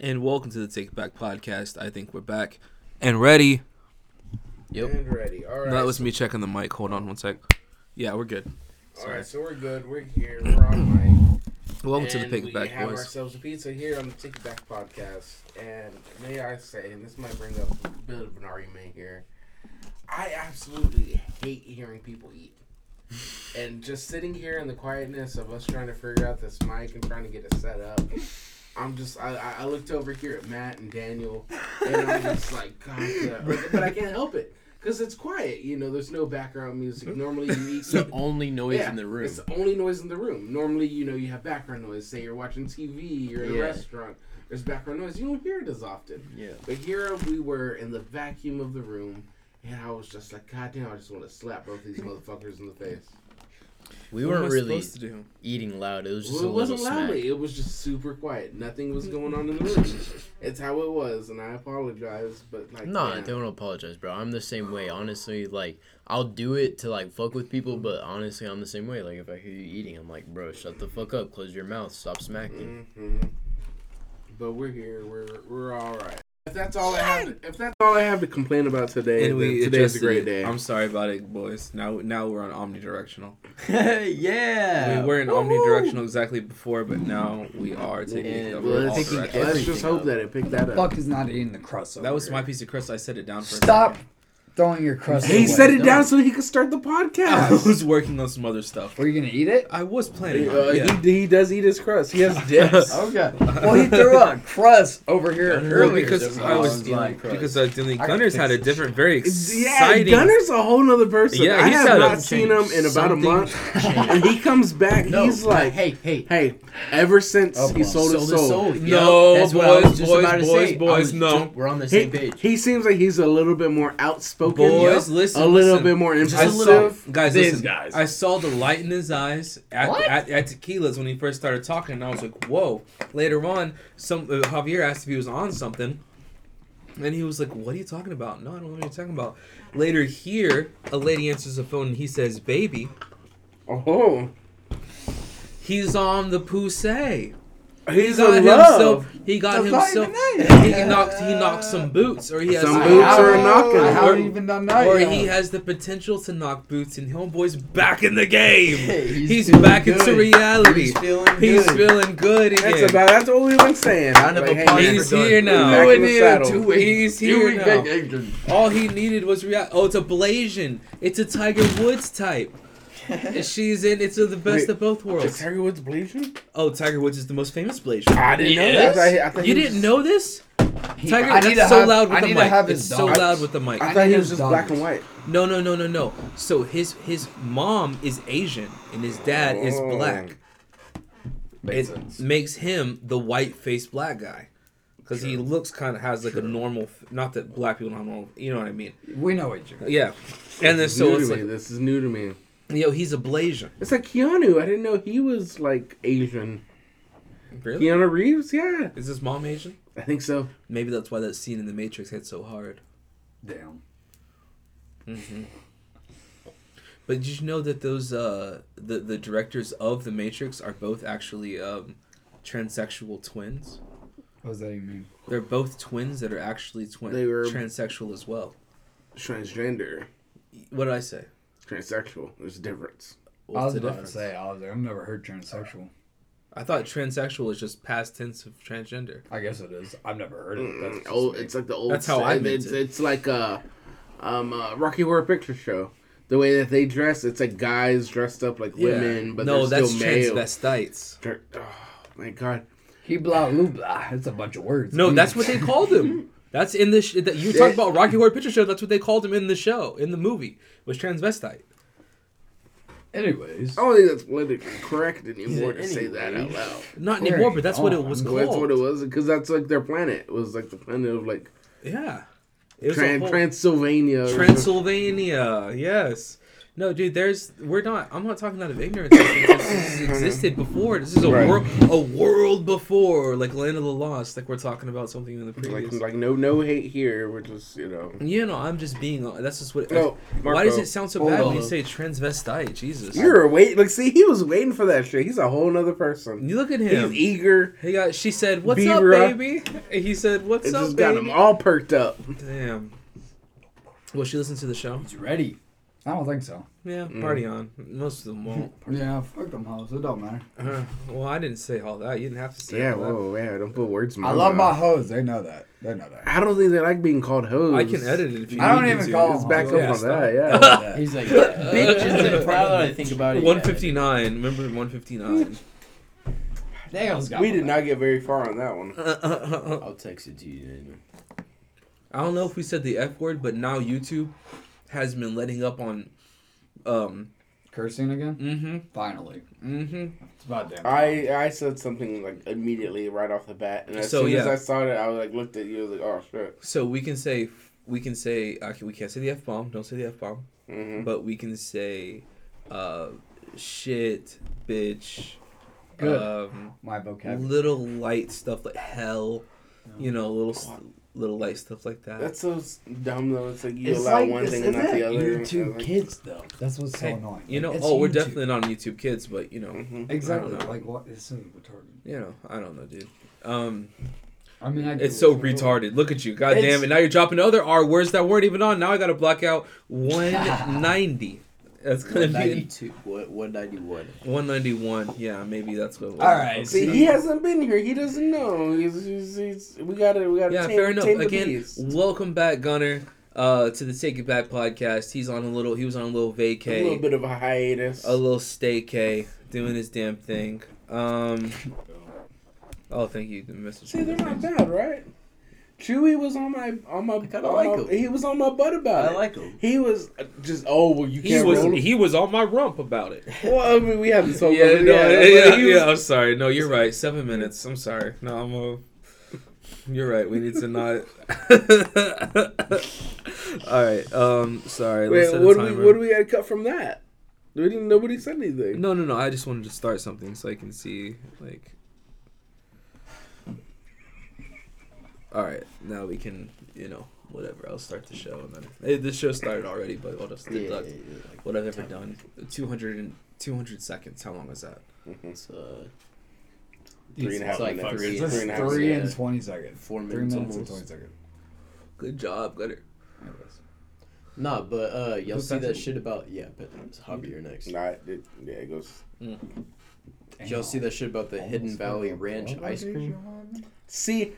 and welcome to the Take Back podcast. I think we're back and ready. Yep. And ready. All right. That was me checking the mic. Hold on one sec. Yeah, we're good. All right, so we're good. We're here. We're on mic. Welcome to the And Take It we have ourselves a pizza here on the Take Back podcast. And may I say, and this might bring up a bit of an argument here, I absolutely hate hearing people eat. and just sitting here in the quietness of us trying to figure out this mic and trying to get it set up. I'm just I, I- looked over here at Matt and Daniel and I'm just like God but I can't help it because it's quiet you know there's no background music normally you eat It's the only noise yeah, in the room. It's the only noise in the room. Normally, you know, you have background noise. Say you're watching TV, you're in Yeah. a restaurant. There's background noise. You don't hear it as often. Yeah. But here we were in the vacuum of the room, and I was just like, God damn, I just want to slap both these motherfuckers in the face. We What weren't really to do? eating loud. It was just Well, a it wasn't smack. loudly. It was just super quiet. Nothing was going on in the room. It's how it was, and I apologize, but like, Nah, don't apologize, bro. I'm the same way. Honestly, like I'll do it to like fuck with people, but honestly, I'm the same way. Like if I hear you eating, I'm like, bro, shut the fuck up, close your mouth, stop smacking. hmm But we're here. We're we're all right. If that's all I have, to, if that's all I have to complain about today, And then we today's a great day. I'm sorry about it, boys. Now, now we're on omnidirectional. yeah. we weren't omnidirectional exactly before, but now we are taking And it over let's, all picking directions. let's just hope up. that it picked that up. Fuck is not eating the crust. Over That was here. my piece of crust. I set it down for. Stop second. Throwing your crust. He away. set it No. down so he could start the I podcast. was working on some other stuff. Were you gonna eat it? I was planning on Uh, it. Yeah. he, he does eat his crust. He has dips. Okay. Well, he threw a crust over here Gunner- Well, earlier. because I was like, crust. because I was dealing. Gunners fix had a different, shit. very yeah, exciting. Gunner's a whole nother person. Yeah, I have not a- seen him in about a month, and he comes back. No, he's like, hey, hey, hey, ever since Oh, he sold his sold his soul, soul. No, Yep, that's what I boys, was just boys, about to boys, say. Boys, no. we're on the same page. he seems like he's a little bit more outspoken. Boys, listen, a little listen. bit more Just a impulsive. Guys, These listen, guys. I saw the light in his eyes at, at, at tequilas when he first started talking, and I was like, "Whoa!" Later on, some uh, Javier asked if he was on something, and he was like, "What are you talking about?" No, I don't know what you're talking about. Later here, a lady answers the phone and he says, "Baby." Oh, He's on the poussey. He's He got in himself. love. He got That's himself. even He nice. knocked. He knocked some boots, or he has Some some boots I are knocking. I haven't Or- even done that or yet. he has the potential to knock boots, and homeboy's back in the game. Hey, he's feeling back good. into reality. He's feeling He's good. feeling good again. That's about. That's what we've been saying. Round of Like, hey, He's here now. Back You in the need a saddle. two-week- He's here now. All he needed was react. Oh, it's a Blasian. It's a Tiger Woods type. She's in. It's the best Wait, of both Is worlds. Tiger Woods bleaching? Oh, Tiger Woods is the most famous Blasian. I didn't know Yes? that. I, thought- I thought You didn't know this? He- Tiger, I need that's so have- loud with I the mic. It's his so loud with the mic. I I thought he was his just black and white. No, no, no, no, no. So his his mom is Asian and his dad is Oh. black. Makes it sense. makes him the white faced black guy because he looks kind of has like a normal. Not that black people don't have normal. You know what I mean? We know each other. Yeah. And then This is so new it's to me. like, This is new to me. Yo, he's a Blasian. It's like Keanu. I didn't know he was like Asian. Really? Keanu Reeves? Yeah, Is his mom Asian? I think so. Maybe that's why that scene in The Matrix hit so hard. Damn. hmm But did you know that those uh the the directors of The Matrix are both actually um transsexual twins? What does that even mean? They're both twins that are actually twin They were- transsexual as well. Transgender, What did I say? Transsexual. There's a difference. I was the about difference? to say, I was like, I've never heard transsexual. I thought transsexual is just past tense of transgender. I guess it is. I've never heard it. That's Mm, just oh, me. it's like the old. That's how I meant it's, it. it's like a um, uh, Rocky Horror Picture Show. The way that they dress, it's like guys dressed up like women, but no, they're that's still male. transvestites. They're- Oh my god! he blah blah blah. It's a bunch of words. No, that's what they called him. That's in the sh- that you talked about Rocky Horror Picture Show. That's what they called him in the show, in the movie, was transvestite. Anyways, I don't think that's politically correct anymore to say that out loud. Not Where anymore, but that's what it on? was Well, called. that's what it was because that's like their planet. It was like the planet of like Yeah, it was a Tran- whole- Transylvania. or something. Transylvania. Yes, No, dude, there's we're not. I'm not talking out of ignorance. This has existed before. This is a Right. world, a world before, like Land of the Lost. Like we're talking about something in the Like, previous. like no, no hate here. We're just, you know. you know, I'm just being. Uh, that's just what. No, why does it sound so hold bad when you say transvestite? Jesus. You're wait. Like, see, he was waiting for that shit. He's a whole nother person. You look at him. He's eager. He got. She said, "What's Beaver up, up. baby?" And he said, "What's It up, just got him all perked up. Damn. Will she listen to the show? He's ready. I don't think so. Yeah, Mm. party on. Most of them won't. Yeah, fuck them hoes. It don't matter. Uh, well, I didn't say all that. You didn't have to say that. Yeah, all that. whoa, yeah. Don't put words in my I love my mouth. hoes. They know that. They know that. I don't think they like being called hoes. I can edit it if you want to. I don't need me even to. call Let's them back hoes. up Yeah, on stop. that. I Yeah. He's like, bitches. Now that I think about it, 159. Remember 159. Dale's got we my did back. not get very far on that one. I'll text it to you. Anyway. I don't know if we said the F word, but now YouTube has been letting up on. Um. Cursing again? Mm-hmm. Finally. Mm-hmm. It's about damn. I I said something like immediately right off the bat, and as So, soon as. I saw it, I was like looked at you, I was like, oh shit. So we can say we can say okay, we can't say the F bomb. Don't say the F bomb. hmm But we can say, uh, shit, bitch. Good. Um, my vocabulary. little light stuff like hell. You know, little s- little light stuff like that. That's so dumb though. It's like you It's allow like one thing and isn't the other. YouTube Like, kids though. That's what's so Hey, annoying. you know, It's oh, we're definitely not on YouTube Kids, but you know, mhm. exactly know. like what? This is retarded. you know, I don't know, dude. Um, I mean, I it's so retarded. Look at you, god damn it! Now you're dropping other R words that weren't even on. Now I gotta block out 190. That's gonna be 192. What? 191. 191. Yeah, maybe that's what. it was. All right, See, he hasn't been here. He doesn't know. He's, he's, he's, we gotta, we gotta. Yeah, tame, fair enough. tame Again, beast. welcome back, Gunner, uh, to the Take It Back podcast. He's on a little. He was on a little vacay. a little bit of a hiatus. a little staycay, doing his damn thing. Um. Oh, thank you, Mr. See, they're not bad, right? Chewy was on my on my. kinda on like my- him. He was on my butt about it. I like him. He was uh, just oh well you He can't was roll. he was on my rump about it. well, I mean we had this whole yeah, conversation. no, yeah, yeah, but he was- yeah, I'm sorry. No, you're right. Seven minutes. I'm sorry. No, I'm a. You're right. We need to not. All right. Um. Sorry. Let's Wait, set what a do we timer. what do we got to cut from that? We didn't. Nobody said anything. No, no, no. I just wanted to start something so I can see like. All right. Now we can, you know, whatever. I'll start the show and then eh, the show started already, but I'll just deduct yeah, yeah, like what I've ever done. 200, and, 200 seconds. How long is that? It's uh, Three and a half It's like minutes. three- It's Three and a half three and twenty seconds. Four Three minutes minutes and twenty seconds. Good job, Gunner. nah, but uh, y'all Who's see that? that shit about yeah, but it's Javier next. Nah, it, yeah, it goes. Did y'all see that shit about the Hidden Valley Ranch ice cream? See,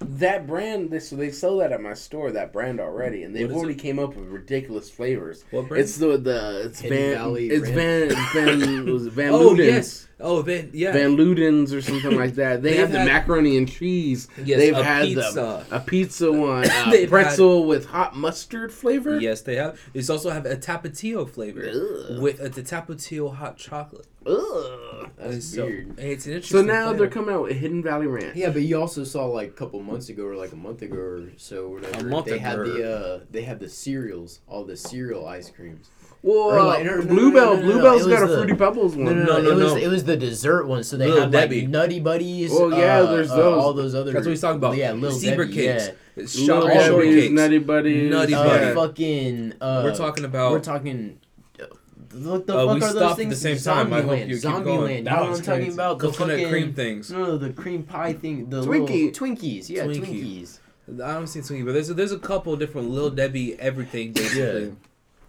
that brand. They so they sell that at my store. That brand already, and they've already came up with ridiculous flavors. What brand? It's the the it's Hidden Van Valley it's Van Ranch. Van was it Van oh Luden's. yes. Oh Van. Yeah. Van Luden's or something like that. They They've have the had- macaroni and cheese. yes. They've a had pizza. the a pizza one, a They've pretzel with hot mustard flavor. Yes, they have. They also have a tapatio flavor Ugh. with a tapatio hot chocolate. Ugh. That's so- weird. it's an interesting. So now flavor. they're coming out with Hidden Valley Ranch. Yeah, but you also saw like a couple months ago, or like a month ago or so, whatever. A month they had the uh, they had the cereals, all the cereal ice creams. Well, Or uh, like- no, no, no, Bluebell, no, no, no, Bluebell's got a the- Fruity Pebbles one. No, no, no, No, no, it was it was the dessert one. So they Lil had Debbie. like Nutty Buddies. Oh, yeah, uh, there's uh, those. all those other. That's what he's talking about. Yeah, little Zebra Debbie, cakes. Yeah. It's Little chocolate Debbie, shortcakes. Nutty Buddies. Nutty Uh, Buddy. fucking. Uh, We're talking about. We're talking. uh, What the Uh, fuck we are those stopped at things? the same time. I hope Zombieland, you keep going. Zombieland. You know what I'm talking about? The coconut fucking, cream things. No, the cream pie thing. The Twinkie. Twinkies. Yeah, Twinkies. I haven't seen Twinkie, but there's a, there's a couple different Lil Debbie everything basically.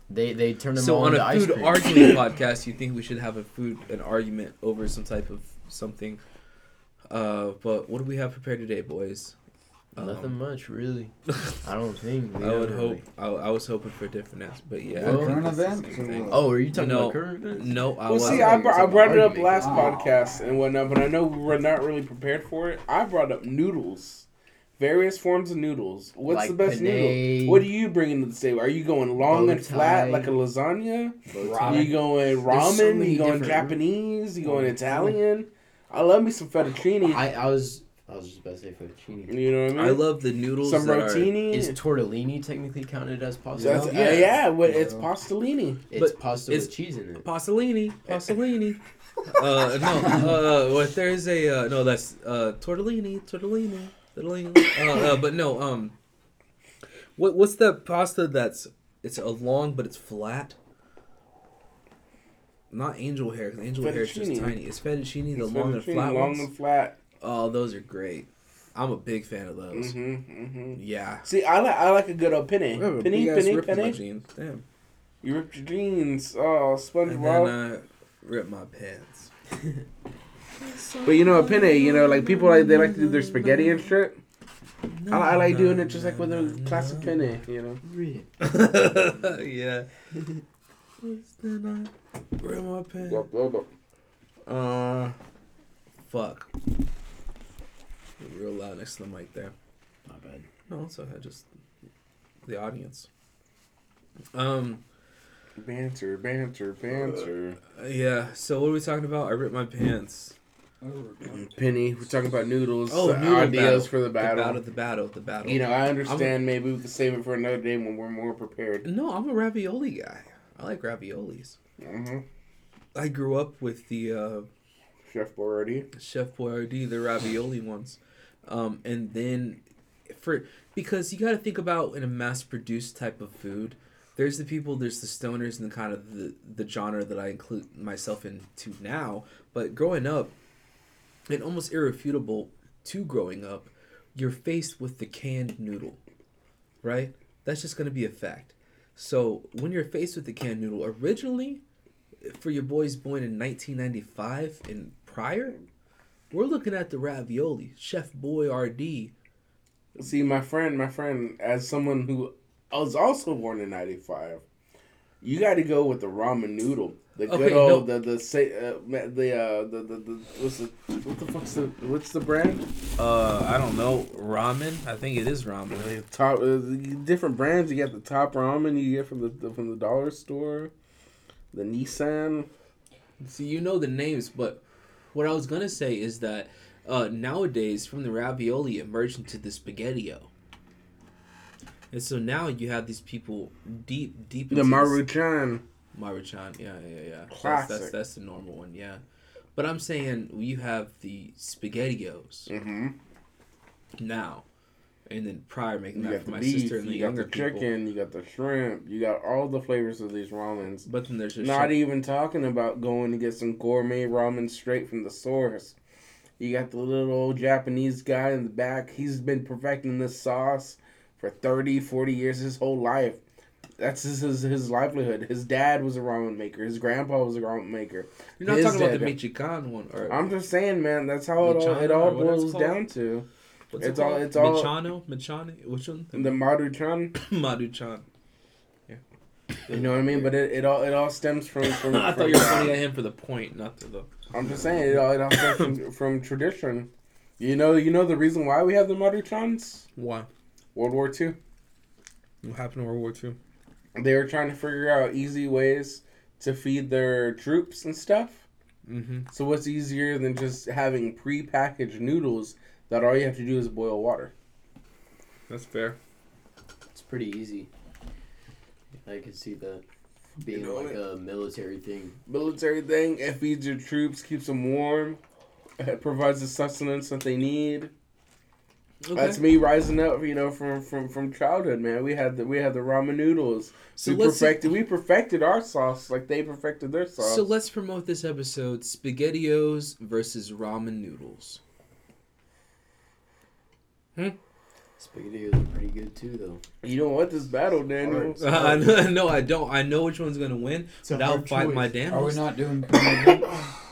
Yeah. They they turn them So all on into a ice food cream. argument podcast, you think we should have a food an argument over some type of something? Uh, but what do we have prepared today, boys? Nothing Um, much, really. I don't think. I would don't hope. I, I was hoping for a different answer, but yeah. Well, current this event? the same thing. Oh, are you talking No. about current events? No, I Well, was. see, I, br- I brought it up last Wow. podcast and whatnot, but I know we're not really prepared for it. I brought up noodles, various forms of noodles. What's Like the best penne, noodle? What are you bringing to the table? Are you going long bow and flat tie, like a lasagna? Are you going ramen? many you going different- Japanese? You going Italian? I love me some fettuccine. I, I was I was just about to say fettuccine. You know what I mean? I love the noodles. some that are- rotini. Is tortellini technically counted as pasta? That's, Yeah. yeah, yeah what, it's Yeah. pastolini. It's But pasta it's- with cheese in it. Pasolini, Pasolini. uh, no, uh, what there's a uh, no, that's uh, tortellini, tortellini, tortellini. Uh, uh, but no, um, what what's the pasta that's it's a long but it's flat? Not angel hair, 'cause angel hair is just tiny. It's fettuccine, the It's long and flat long ones. and flat. Oh, those are great. I'm a big fan of those. hmm hmm Yeah. See, I like I like a good old penny. Penny, penny, penny. jeans. Damn. You ripped your jeans. Oh, And SpongeBob. then I rip my pants. But you know a penne, you know, like people like they like to do their spaghetti and shit. I, I like doing it just like with a classic penne, you know. yeah. Then I rip my pants. Yup, yup, yup. Uh, fuck. Real loud next to the mic there. My bad. No, it's okay. Just the audience. Um. Banter, banter, banter. uh, Yeah. So what are we talking about? I ripped my pants. Penny, we're talking about noodles. Oh, noodle ideas battle. for the The battle. battle. The battle. The battle. You know, I understand. maybe we could save it for another day when we're more prepared. No, I'm a ravioli guy. I like raviolis. Mm-hmm. I grew up with the uh, Chef Boyardee. Chef Boyardee, the ravioli ones, um, and then for because you got to think about in a mass-produced type of food. There's the people, there's the stoners, and the kind of the the genre that I include myself into now. But growing up, and almost irrefutable to growing up, you're faced with the canned noodle, right? That's just gonna be a fact. So when you're faced with the canned noodle, originally, for your boys born in 1995 and prior, we're looking at the ravioli, Chef Boyardee. See, my friend, my friend, as someone who was also born in '95, you got to go with the ramen noodle, the good Okay, old, no. the the say, uh, the uh, the the, the what's the what the fuck's the what's the brand? Uh, I don't know ramen. I think it is ramen. The top uh, different brands. You got the top ramen you get from the, the from the dollar store, the Nissin. See, you know the names, but what I was gonna say is that uh, nowadays, from the ravioli, it merged into the spaghettio. And so now you have these people deep, deep. The Maruchan. Maruchan, yeah, yeah, yeah. That's, Classic. that's that's the normal one, yeah. But I'm saying you have the spaghettios Mm-hmm. now, and then prior making You that for my beef, sister and the you got younger the people. chicken, you got the shrimp, you got all the flavors of these ramens. But then there's just Not chef- even talking about going to get some gourmet ramen straight from the source. You got the little old Japanese guy in the back. He's been perfecting this sauce for 30, 40 years, his whole life. That's his, his, his livelihood. His dad was a ramen maker. His grandpa was a ramen maker. You're not his talking about the Michigan one, or I'm just saying, man. That's how it all, it all or what it's boils down to. what's it's it all- it's all- Michano, Michani, which one? The Maruchan, Maruchan. you know what I mean? But it, it all it all stems from. from I from- thought you were pointing at him for the point, not to the. I'm just saying it all it all stems from, from tradition. You know, you know the reason why we have the Maruchans? Why? World War Two. What happened in World War Two? They were trying to figure out easy ways to feed their troops and stuff. Mm-hmm. So what's easier than just having pre-packaged noodles that all you have to do is boil water? That's fair. It's pretty easy. I could see that being You know like it. a military thing. Military thing. It feeds your troops, keeps them warm. It provides the sustenance that they need. Okay. That's me rising up, you know, from from from childhood, man. We had the we had the ramen noodles. so we let's perfected we perfected our sauce like they perfected their sauce. so let's promote this episode: Spaghettios versus ramen noodles. Spaghettios are pretty good too, though. you don't want this battle, Daniel. Hard. Uh, no, no, I don't. I know which one's gonna win, it's but I'll hard fight my choice. damn. Are we not doing?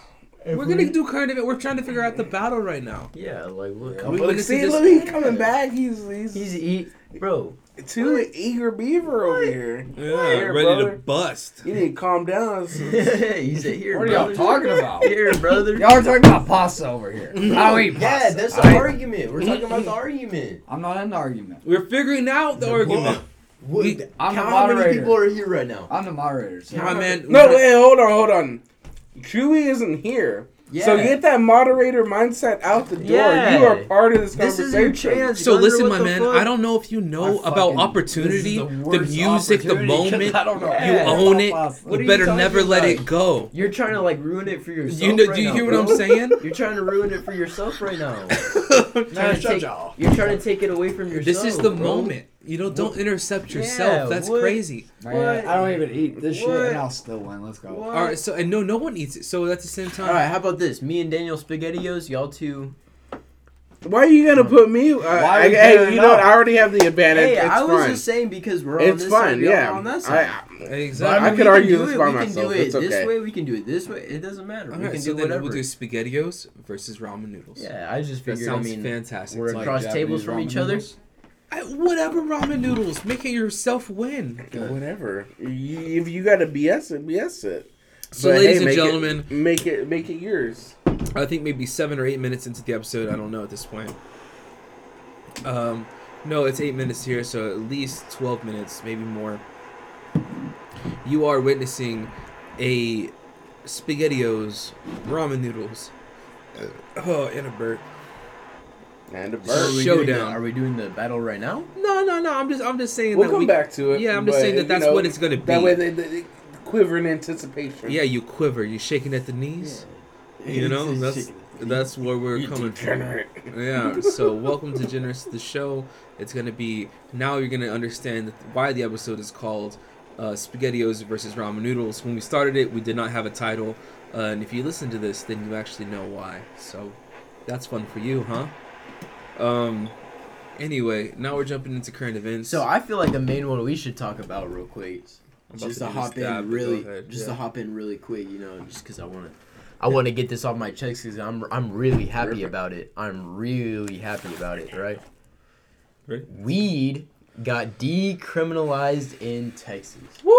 If We're we- gonna do current event. We're trying to figure out the battle right now. Yeah, like look, Yeah. come We Look, went see, look, he's coming back. He's he's, He's eat, bro. too eager beaver over here. Yeah, Here, ready to bust. You need to calm down. he said, "Here, What are y'all talking about? Here, brother." Y'all are talking about pasta over here. I don't eat Yeah, that's the argument. We're talking about the argument. I'm not in the argument. We're figuring out the argument. What, We- I'm the count how many people are here right now. I'm the moderator. So. My man. No, wait, hold on, hold on. Chewy isn't here, Yeah. So get that moderator mindset out the door. Yeah. You are part of this This is conversation. your chance. So listen, my man. fuck? I don't know if you know I about fucking- opportunity, this is the, worst music, the moment. I don't know You anything own it. pasta. What You you better talking never let it go. You're trying to like ruin it for yourself. You know? right Do you now, hear what bro. I'm saying? You're trying to ruin it for yourself right now. Nah, Trying to take- y'all. You're trying to take it away from yourself. This is the bro. moment. You know, don't intercept yourself. Yeah, That's what? crazy. What? I don't even eat this shit, and I'll still win. Let's go. What? All right. So and no, no one eats it. So at the same time, All right, how about this? Me and Daniel Spaghettios, y'all two. Why are you gonna put me? Uh, Why I, are hey, you know what? I already have the advantage. Hey, it's I was fine. just saying because we're on it's this fine. side, y'all Yeah. on that side. I, exactly. I mean, could argue this it. by we myself. can do it It's this way. We can do it this way. It doesn't matter. All we right. can So do then whatever. we'll do spaghettios versus ramen noodles. yeah, I just That figured. I sounds mean, fantastic. we're to me. across tables from each other. I, whatever ramen noodles, make it yourself win. whatever. You, if you got to BS it, BS it. So, But, ladies hey, and make it- gentlemen, make it make it yours. I think maybe seven or eight minutes into the episode. I don't know at this point. Um, no, it's eight minutes here, so at least twelve minutes, maybe more. You are witnessing a SpaghettiOs ramen noodles. Oh, in a burp. And a So bird. are we doing the- Showdown. Are we doing the battle right now? No, no, no. I'm just, I'm just saying We'll that come we. back to it. Yeah, I'm just saying that that's know, what it's gonna be. That way they, they, they quiver in anticipation. Yeah, you quiver. You shaking at the knees. You know, that's that's where we're You coming from. Yeah. So welcome to Generous the show. It's gonna be now. You're gonna understand why the episode is called uh, SpaghettiOs versus Ramen Noodles. When we started it, we did not have a title, uh, and if you listen to this, then you actually know why. So that's fun for you, huh? Um. Anyway, now we're jumping into current events. So I feel like the main one we should talk about real quick. I'm about Just to to hop in really, ahead. just Yeah. to hop in really quick, you know, just because I want to, I want to get this off my chest because I'm I'm really happy about it. I'm really happy about it. Right? Ready? Weed got decriminalized in Texas. Woo!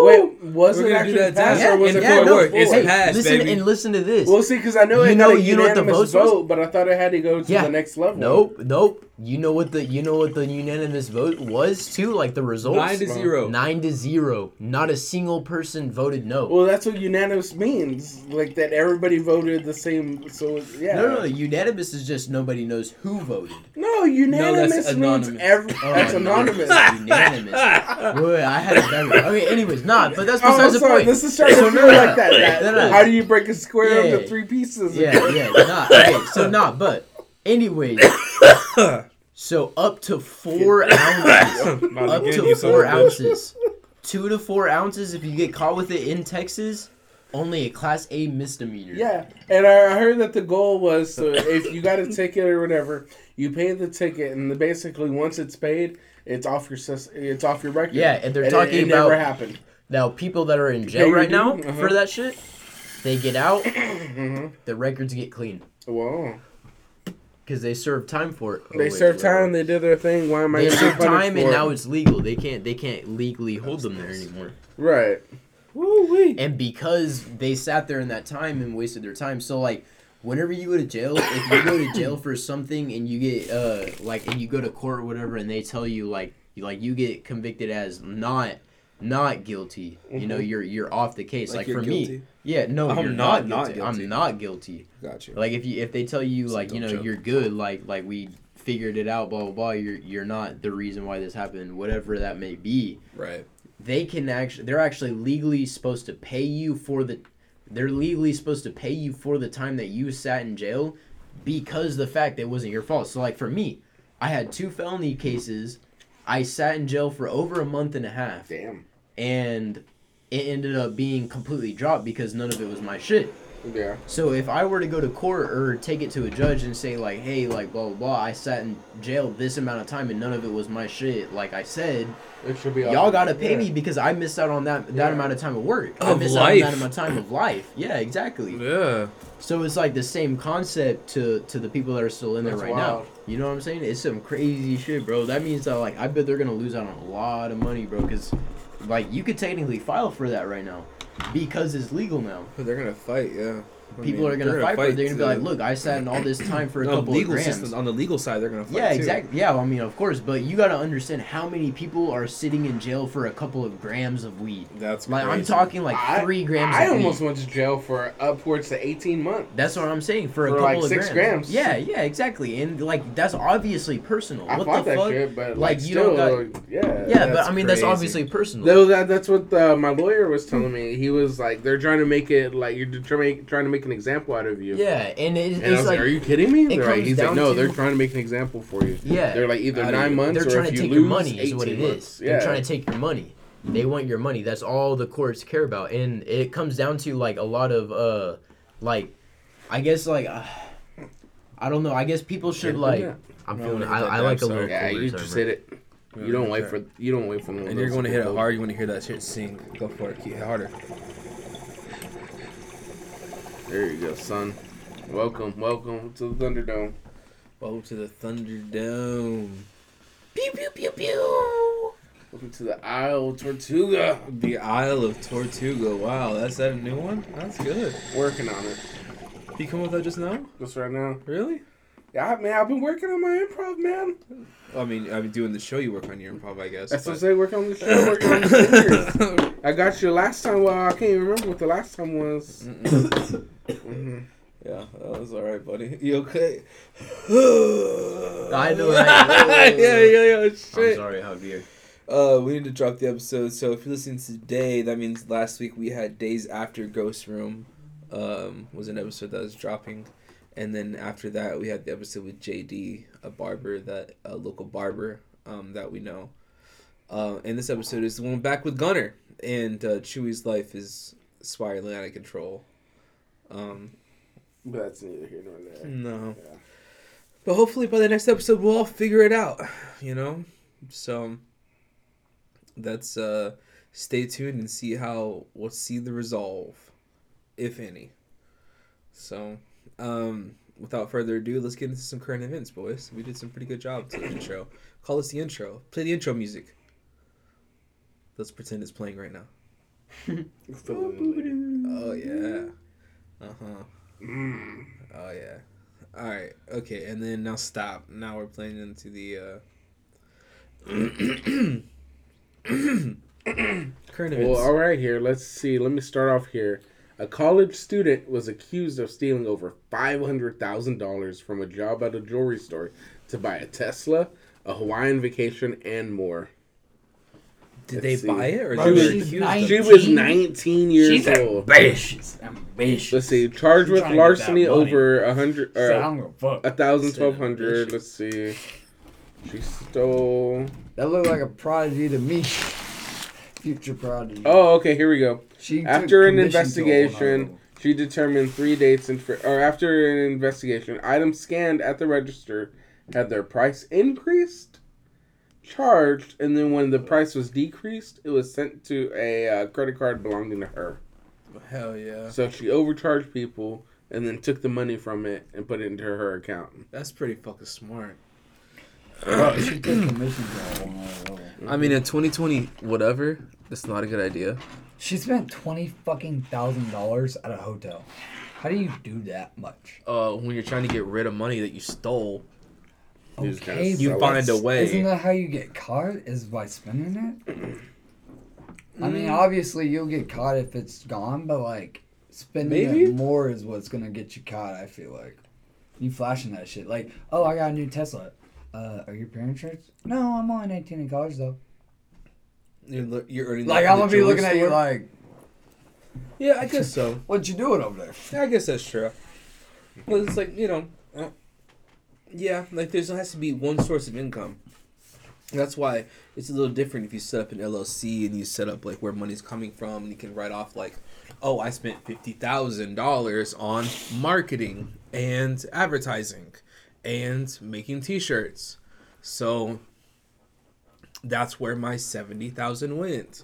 Wait, was We're it gonna actually do that passed dance. or was Yeah, it yeah, four no, votes? it's Four. passed. listen baby. and listen to this. Well, see, because I know You it know- got a you know what the unanimous votes was? vote, but I thought it had to go to Yeah. the next level. nope, nope. You know what the you know what the unanimous vote was too? Like the results. Nine to zero. Nine to zero. Not a single person voted no. Well, that's what unanimous means, like that everybody voted the same. So yeah, No, no, no. Unanimous is just nobody knows who voted. No, unanimous means anonymous. every. Oh, that's no. anonymous. Unanimous. Wait, wait, I had it better. Okay, anyways, nah, but that's Oh, besides I'm the sorry. point. This is starting to feel like that. that- no, no. How do you break a square Yeah. into three pieces? Yeah, yeah, nah. Okay, so nah, but anyways. So up to four ounces. up to four ounces. Two to four ounces if you get caught with it in Texas, only a class A misdemeanor. Yeah, and I heard that the goal was to, if you got a ticket or whatever, you pay the ticket, and basically once it's paid, it's off your it's off your record. Yeah, and they're it- talking it, never about- happened. Now people that are in jail your right now? Uh-huh. for that shit, they get out, hmm the records get clean. Whoa, Because they served time for it. Oh, they wait, served whatever. time. They did their thing. Why am I? They gonna served time, and it? now it's legal. They can't. They can't legally hold them there anymore. right. Woo wee. And because they sat there in that time and wasted their time, so like, whenever you go to jail, if you go to jail for something and you get uh like and you go to court or whatever, and they tell you like you like you get convicted as not not guilty, you know, Mhm. you're you're off the case. Like, you're for me, yeah, no, I'm you're not- not, not guilty. guilty. I'm not guilty. Gotcha. Like if you if they tell you It's like you know joke. you're good, like like we figured it out, blah blah blah. You're you're not the reason why this happened, whatever that may be. Right. They can actually they're actually legally supposed to pay you for the they're legally supposed to pay you for the time that you sat in jail because the fact that it wasn't your fault. So like for me, I had two felony cases. I sat in jail for over a month and a half Damn. And it ended up being completely dropped because none of it was my shit. Yeah. So if I were to go to court or take it to a judge and say like, hey, like blah blah blah, I sat in jail this amount of time and none of it was my shit, like I said, It should be. y'all gotta pay yeah. me because I missed out on that that Yeah. amount of time of work. I Of missed life. out on that amount of time of life. Yeah, exactly. Yeah. So it's like the same concept to to the people that are still in there That's right wild. now. You know what I'm saying? It's some crazy shit, bro. That means that like I bet they're gonna lose out on a lot of money, bro. Because like you could technically file for that right now because it's legal now. But they're gonna fight. Yeah. I people mean, are gonna they're fight for it. They're gonna be like, look, I sat in all this time for a No, couple legal of grams. system on the legal side, they're gonna fight Yeah, too. exactly. Yeah, well, I mean, of course, but you gotta understand how many people are sitting in jail for a couple of grams of weed. That's Like I'm talking like I- three grams. I of almost weed. went to jail for upwards to 18 months. That's what I'm saying for a couple like, of six grams. grams. Yeah, yeah, exactly. And like that's obviously personal. I what fought the that fuck? shit, but Like, like, you still, don't yeah. Yeah, but I mean that's obviously personal. Though that that's what uh, my lawyer was telling me. He was like, they're trying to make it like you're trying to make, trying to make an example out of you. yeah, and it, And I it's was like, like "Are you kidding me?" it They're like, he's like, "No, to- they're trying to make an example for you." yeah, They're like either nine months they're or trying if to you take lose, your money is 18 what it months. is. Yeah. They're trying to take your money. They want your money. That's all the courts care about, and it comes down to like a lot of uh, like, I guess like, uh, I don't know. I guess people should Yeah, like. yeah. I'm No, feeling. I, I like a sorry. little. Yeah, you just hit it. You don't wait for you don't wait for them. And you're going to hit it hard. You want to hear that shit sing. Go for it. Keep it harder. There you go, son. Welcome, welcome to the Thunderdome. Welcome to the Thunderdome. Pew pew pew pew. Welcome to the Isle of Tortuga. The Isle of Tortuga. Wow, that's that a new one? That's good. Working on it You come with that just now? just right now. Really? Yeah, man, I've been working on my improv, man. I mean, I've been doing the show. You work on your improv, I guess. That's what I but- say. Working on the show. Working on the. I got you last time. Well, I can't even remember what the last time was. Mm-mm. hmm yeah, that was all right, buddy. You okay? I know, right? yeah, yeah, yeah. I'm Shit. sorry, Javier. Uh, we need to drop the episode. So if you're listening today, that means last week we had days after Ghost Room, um, was an episode that was dropping, and then after that we had the episode with JD, a barber that a local barber, um, that we know. Uh, and this episode is the one back with Gunner, and uh, Chewie's life is spiraling out of control. Um, But that's neither here nor there. no. Yeah. But hopefully by the next episode we'll all figure it out, you know? So that's uh stay tuned and see how we'll see the resolve if any. So um without further ado, let's get into some current events, boys. We did some pretty good job to the intro. Call us the intro. Play the intro music. Let's pretend it's playing right now. Oh yeah. Uh-huh. Mm. Oh yeah. All right. Okay, and then now stop. Now we're playing into the uh current events. Well, all right, here. Let's see. Let me start off here. A college student was accused of stealing over five hundred thousand dollars from a job at a jewelry store to buy a Tesla, a Hawaiian vacation, and more. Did they let's see. buy it or Bro, did she's accuse nine- She was 19? years She's old. ambitious. Ambitious. Let's see. Charged with trying to get that larceny over a hundred or a fuck. a thousand, Said twelve hundred. ambitious. Let's see. She stole. That looked like a prodigy to me. Future prodigy. Oh, okay. Here we go. She After an commission to a investigation, She determined three dates and for, or after an investigation, items scanned at the register had their price increased, charged, and then when the price was decreased, it was sent to a uh, credit card belonging to her. Hell yeah. So she overcharged people and then took the money from it and put it into her account. That's pretty fucking smart. She took commission to a one other level. I mean, in 2020, whatever, that's not a good idea. She spent twenty fucking thousand dollars at a hotel. How do you do that much? Uh, when you're trying to get rid of money that you stole, You just gotta Okay, sell you it. find a way. Isn't that how you get caught? Is by spending it? I mean, Mm. obviously you'll get caught if it's gone, but like spending Maybe. it more is what's gonna get you caught. I feel like you flashing that shit. Like, oh, I got a new Tesla. Uh, are your parents rich? No, I'm only 19 in college though. You're, lo- you're earning. Like, that I'm gonna the be jewelry looking at you store? like, Yeah, I guess so. what you doing over there? Yeah, I guess that's true. Well, it's like you know, uh, yeah, like there's has to be one source of income. That's why it's a little different if you set up an LLC and you set up like where money's coming from, and you can write off like, oh, I spent fifty thousand dollars on marketing and advertising, and making T-shirts, so that's where my seventy thousand went.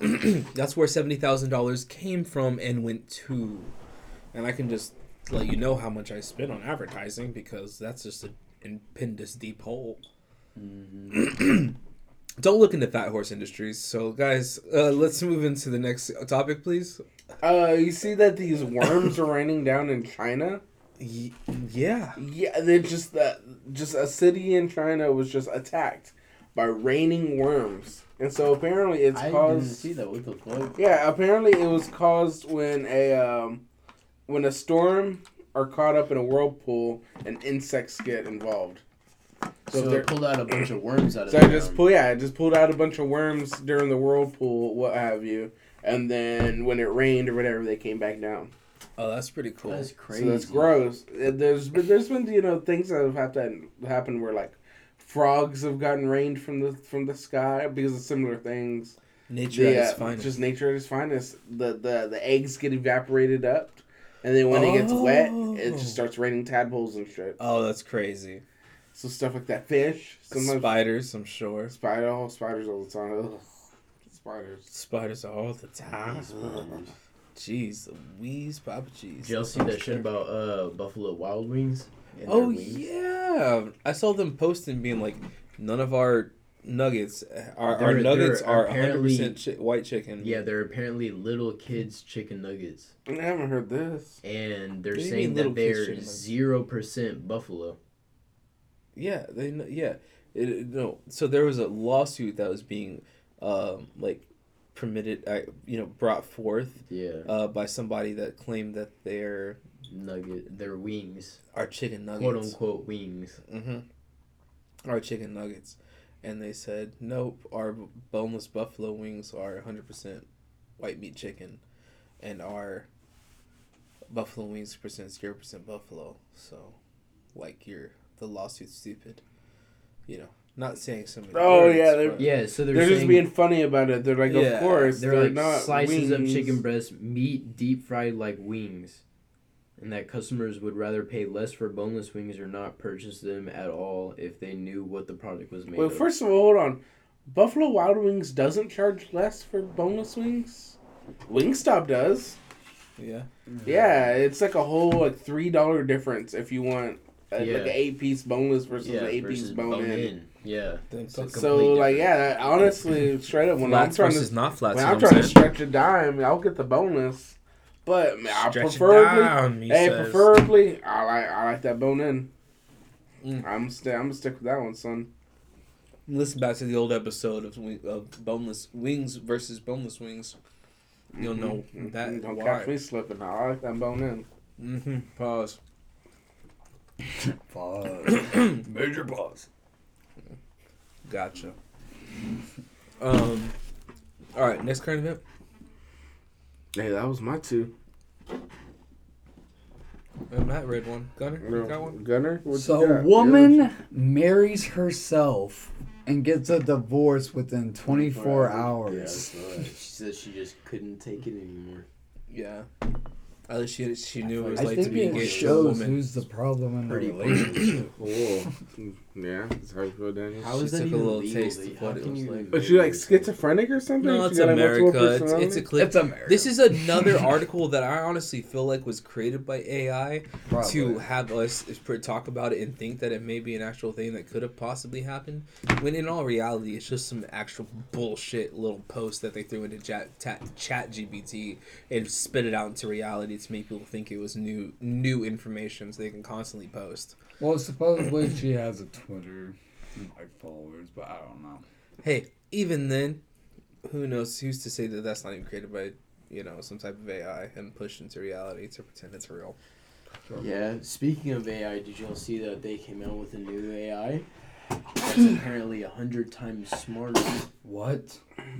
that's where seventy thousand dollars came from and went to, and I can just let you know how much I spent on advertising because that's just a impendous deep hole. Don't look into Fat Horse Industries. So, guys, uh, let's move into the next topic, please. Uh, you see that these worms are raining down in China? Y- yeah. Yeah, they just that just a city in China was just attacked by raining worms, and so apparently it's I didn't caused. see that. What the fuck? Yeah, apparently it was caused when a um, when a storm are caught up in a whirlpool and insects get involved. So, if it they're- pulled out a bunch of worms out of So the I just ground. pull yeah, I just pulled out a bunch of worms during the whirlpool, what have you, and then when it rained or whatever, they came back down. Oh, that's pretty cool. That's crazy. So that's gross. There's been there's been you know things that have happened happened where like frogs have gotten rained from the from the sky because of similar things. Nature The, at its uh, finest. just nature at its finest. The the the eggs get evaporated up, and then when it gets wet, it Oh. just starts raining tadpoles and shit. oh, that's crazy. So stuff like that. Fish. Sometimes Spiders, I'm sure. spider. Oh, spiders all the time. Ugh. Spiders. Spiders all the time. Spiders. Jeez, Louise, Papa Cheese. Did y'all see that shit about uh Buffalo Wild Wings? and Oh wings? yeah, I saw them posting being like, none of our nuggets, our, our They're- nuggets they're are 100 apparently- percent chi- white chicken. Yeah, they're apparently little kids chicken nuggets, I haven't heard this. and they're What do you saying that they're zero percent buffalo. yeah, they kn- yeah. It, it- no, so there was a lawsuit that was being, um, like, permitted, I, you know, brought forth, Yeah, uh, by somebody that claimed that they're nugget, their wings, our chicken nuggets. quote unquote wings. Mm-hmm. Our chicken nuggets, and they said nope. Our boneless buffalo wings are hundred percent white meat chicken, and our buffalo wings percent zero percent buffalo. So, like your the lawsuit's stupid. You know, not saying so. Oh, words, yeah, they're- Yeah, so they're, They're, saying just being funny about it. They're like, Yeah, of course, they're, they're, like not slices of chicken breast, meat deep fried like wings, and that customers would rather pay less for boneless wings or not purchase them at all if they knew what the product was made Well, of. first of all, hold on. Buffalo Wild Wings doesn't charge less for boneless wings. Wingstop does. yeah. Yeah, it's like a whole like three dollar difference if you want uh, Yeah. like an eight piece boneless versus yeah, an eight versus piece bone in. Yeah. Then So. So like difference. yeah, honestly, straight up when I'm trying to not flats. when I'm what trying to stretch a dime, I'll get the boneless. But man, I Stretch preferably down, he hey says. preferably I like I like that bone in. Mm. I'm st- I'm gonna stick with that one, son. Listen back to the old episode of, of boneless wings versus boneless wings. You'll know Mhm. that Don't why. catch me slipping. I like that bone in. Mm-hmm. Pause. Pause. Major pause. Gotcha. Um. All right. Next current event. Hey, that was my two. Uh, Matt read one. Gunner, you got one. Gunner. What you So, got? woman marries herself and gets a divorce within 24 hours. Yeah, she says she just couldn't take it anymore. Yeah. At least she she knew it was I like to think be it engaged to a shows woman. who's the problem in the relationship. Cool. yeah, it's hard to go down here. How She is that took a even little legal? taste Like, of what it can was like. But you like schizophrenic or something? No, She it's got, like, multiple America. It's, it's a clip. It's America. This is another article that I honestly feel like was created by AI Probably. to have us talk about it and think that it may be an actual thing that could have possibly happened. When in all reality, it's just some actual bullshit little post that they threw into chat, ta- chat GPT and spit it out into reality to make people think it was new new information so they can constantly post. Well, supposedly she has a Twitter and like followers, but I don't know. Hey, even then, who knows? Who's to say that that's not even created by you know some type of AI and pushed into reality to pretend it's real? Yeah, speaking of AI, did y'all see that they came out with a new AI that's apparently a hundred times smarter What?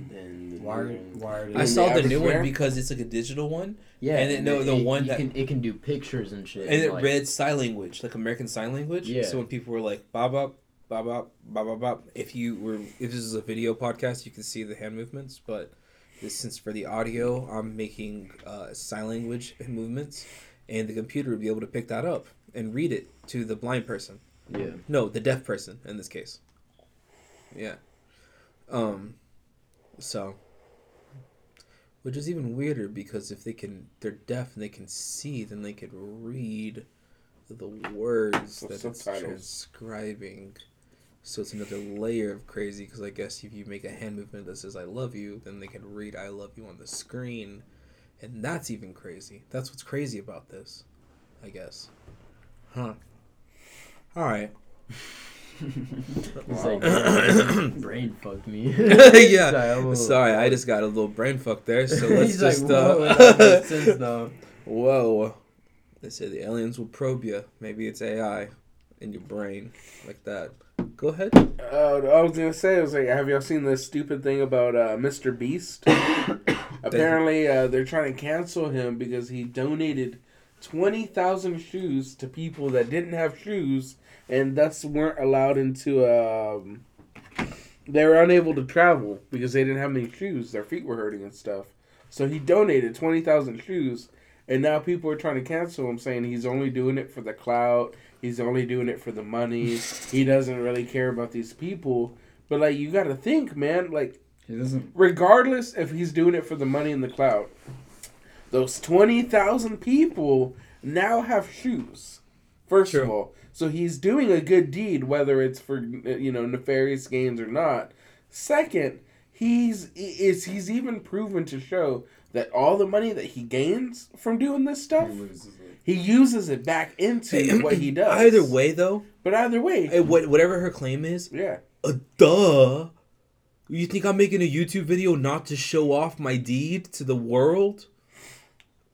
than the Why? new one. Why I they? saw the average new one bear? because it's like a digital one, Yeah, And it- no, the one you that- can it can do pictures and shit. and it like, read sign language, like American Sign Language. Yeah. So when people were like "bop bop bop bop bop bop bop," if you were if this is a video podcast, you can see the hand movements. But this, since for the audio, I'm making uh, sign language movements, and the computer would be able to pick that up and read it to the blind person. Yeah, No, the deaf person in this case. Yeah. Um so which is even weirder because if they can they're deaf and they can see, then they could read the words The that it's subtitles. transcribing. So it's another layer of crazy because I guess if you make a hand movement that says "I love you," then they can read "I love you" on the screen, and that's even crazy. That's what's crazy about this, I guess. Huh. All right. It's like brain, brain fucked me. yeah. Sorry, I'm Sorry, I just got a little brain fucked there. So let's He's just. like, whoa, uh, that makes sense though. Whoa. They say the aliens will probe you. Maybe it's AI in your brain, like that. Go ahead. Uh, I was gonna say, I was like, have y'all seen this stupid thing about uh, Mr. Beast? Apparently, uh, they're trying to cancel him because he donated twenty thousand shoes to people that didn't have shoes, and thus weren't allowed into. Um, they were unable to travel because they didn't have any shoes. Their feet were hurting and stuff. So he donated twenty thousand shoes, and now people are trying to cancel him, saying he's only doing it for the clout. He's only doing it for the money. he doesn't really care about these people. But like, you got to think, man. Like, He doesn't. regardless if he's doing it for the money and the clout, those twenty thousand people now have shoes. First of all, so he's doing a good deed, whether it's for you know nefarious gains or not. Second, he's is he's even proven to show that all the money that he gains from doing this stuff, he uses it back into what he does. Either way, though, but either way, eh, whatever her claim is, yeah. uh, duh. You think I'm making a YouTube video not to show off my deed to the world?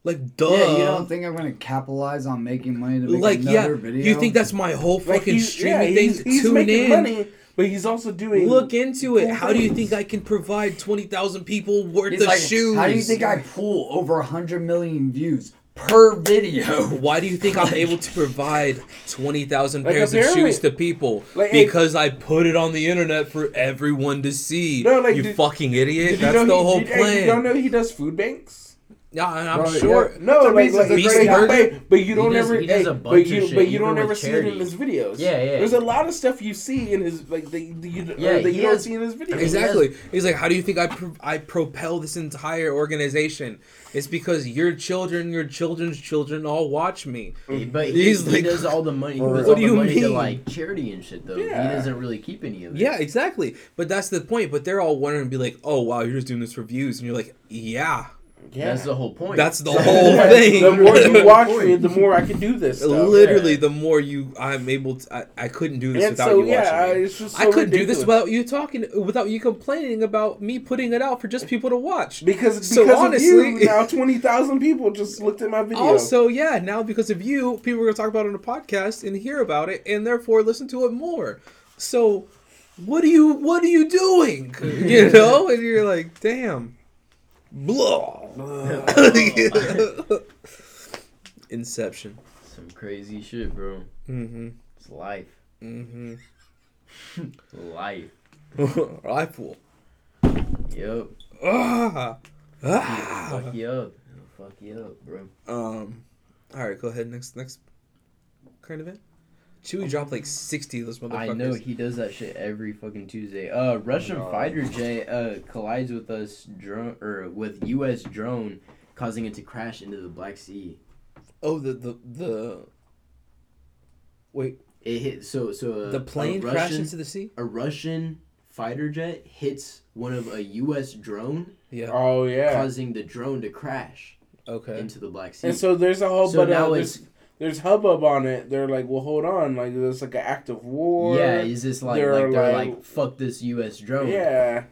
Like, duh. Yeah, you don't think I'm gonna capitalize on making money to make like, another yeah. video? You think that's my whole fucking he's, streaming yeah, thing? he's, he's Tune making in. money, but he's also doing Look into it. cool How do you think I can provide twenty thousand people worth He's of like, shoes? How do you think I pull over hundred million views per video? Why do you think I'm able to provide twenty thousand Like, pairs of shoes to people? like, hey- because I put it on the internet for everyone to see. No, like, you did- fucking idiot. That's the he- whole did- hey, You don't know he does food banks. Yeah, and I'm Bro, sure. yeah. No, So like, Beast like is a but- great but, guy. but, but you don't does- ever, hey, but you, but you don't ever see it in his videos. Yeah, yeah. There's a lot of stuff you see in his like that you, you, Yeah, that he you don't see in his videos. Exactly. He's like, how do you think I pro- I propel this entire organization? It's because your children, your children's children, all watch me. Mm-hmm. But he, He's he like- does all the money. He What puts do you money to mean? like charity and shit though. Yeah. He doesn't really keep any of it. Yeah, exactly. But that's the point. But they're all wondering, to be like, oh wow, you're just doing this for views, and you're like, yeah, Yeah. That's the whole point. that's the whole thing. The more you watch me, the more I can do this stuff. Literally, Yeah. the more you, I'm able to. I, I couldn't do this And without so you yeah, I, watching. me. it's just I couldn't do this without you talking, without you complaining about me putting it out for just people to watch. because because So of honestly- you now twenty thousand people just looked at my video. Also, yeah, now because of you, people are gonna talk about it on the podcast and hear about it, and therefore listen to it more. So, what are you, what are you doing? You know, and you're like, damn, blah. Inception. Some crazy shit, bro. Mm-hmm. It's life. Mm-hmm. Life. Rifle. Yep. Ah. Ah. Fuck you up. It'll fuck you up, bro. Um. All right, go ahead. Next, next current event. Chewie dropped like sixty of those motherfuckers. I know he does that shit every fucking Tuesday. Uh, Russian God. fighter jet uh collides with us drone or with U.S. drone, causing it to crash into the Black Sea. Oh, the the the. Wait, It hit so so uh, the plane a crashed Russian, into the sea. a Russian fighter jet hits one of a U.S. drone, Yeah. oh yeah, causing the drone to crash Okay. into the Black Sea. and so there's a whole So but now uh, it's there's there's hubbub on it. They're like, well, hold on, like there's like an act of war. yeah, is this like they're like they're like- like fuck this U.S. drone? yeah.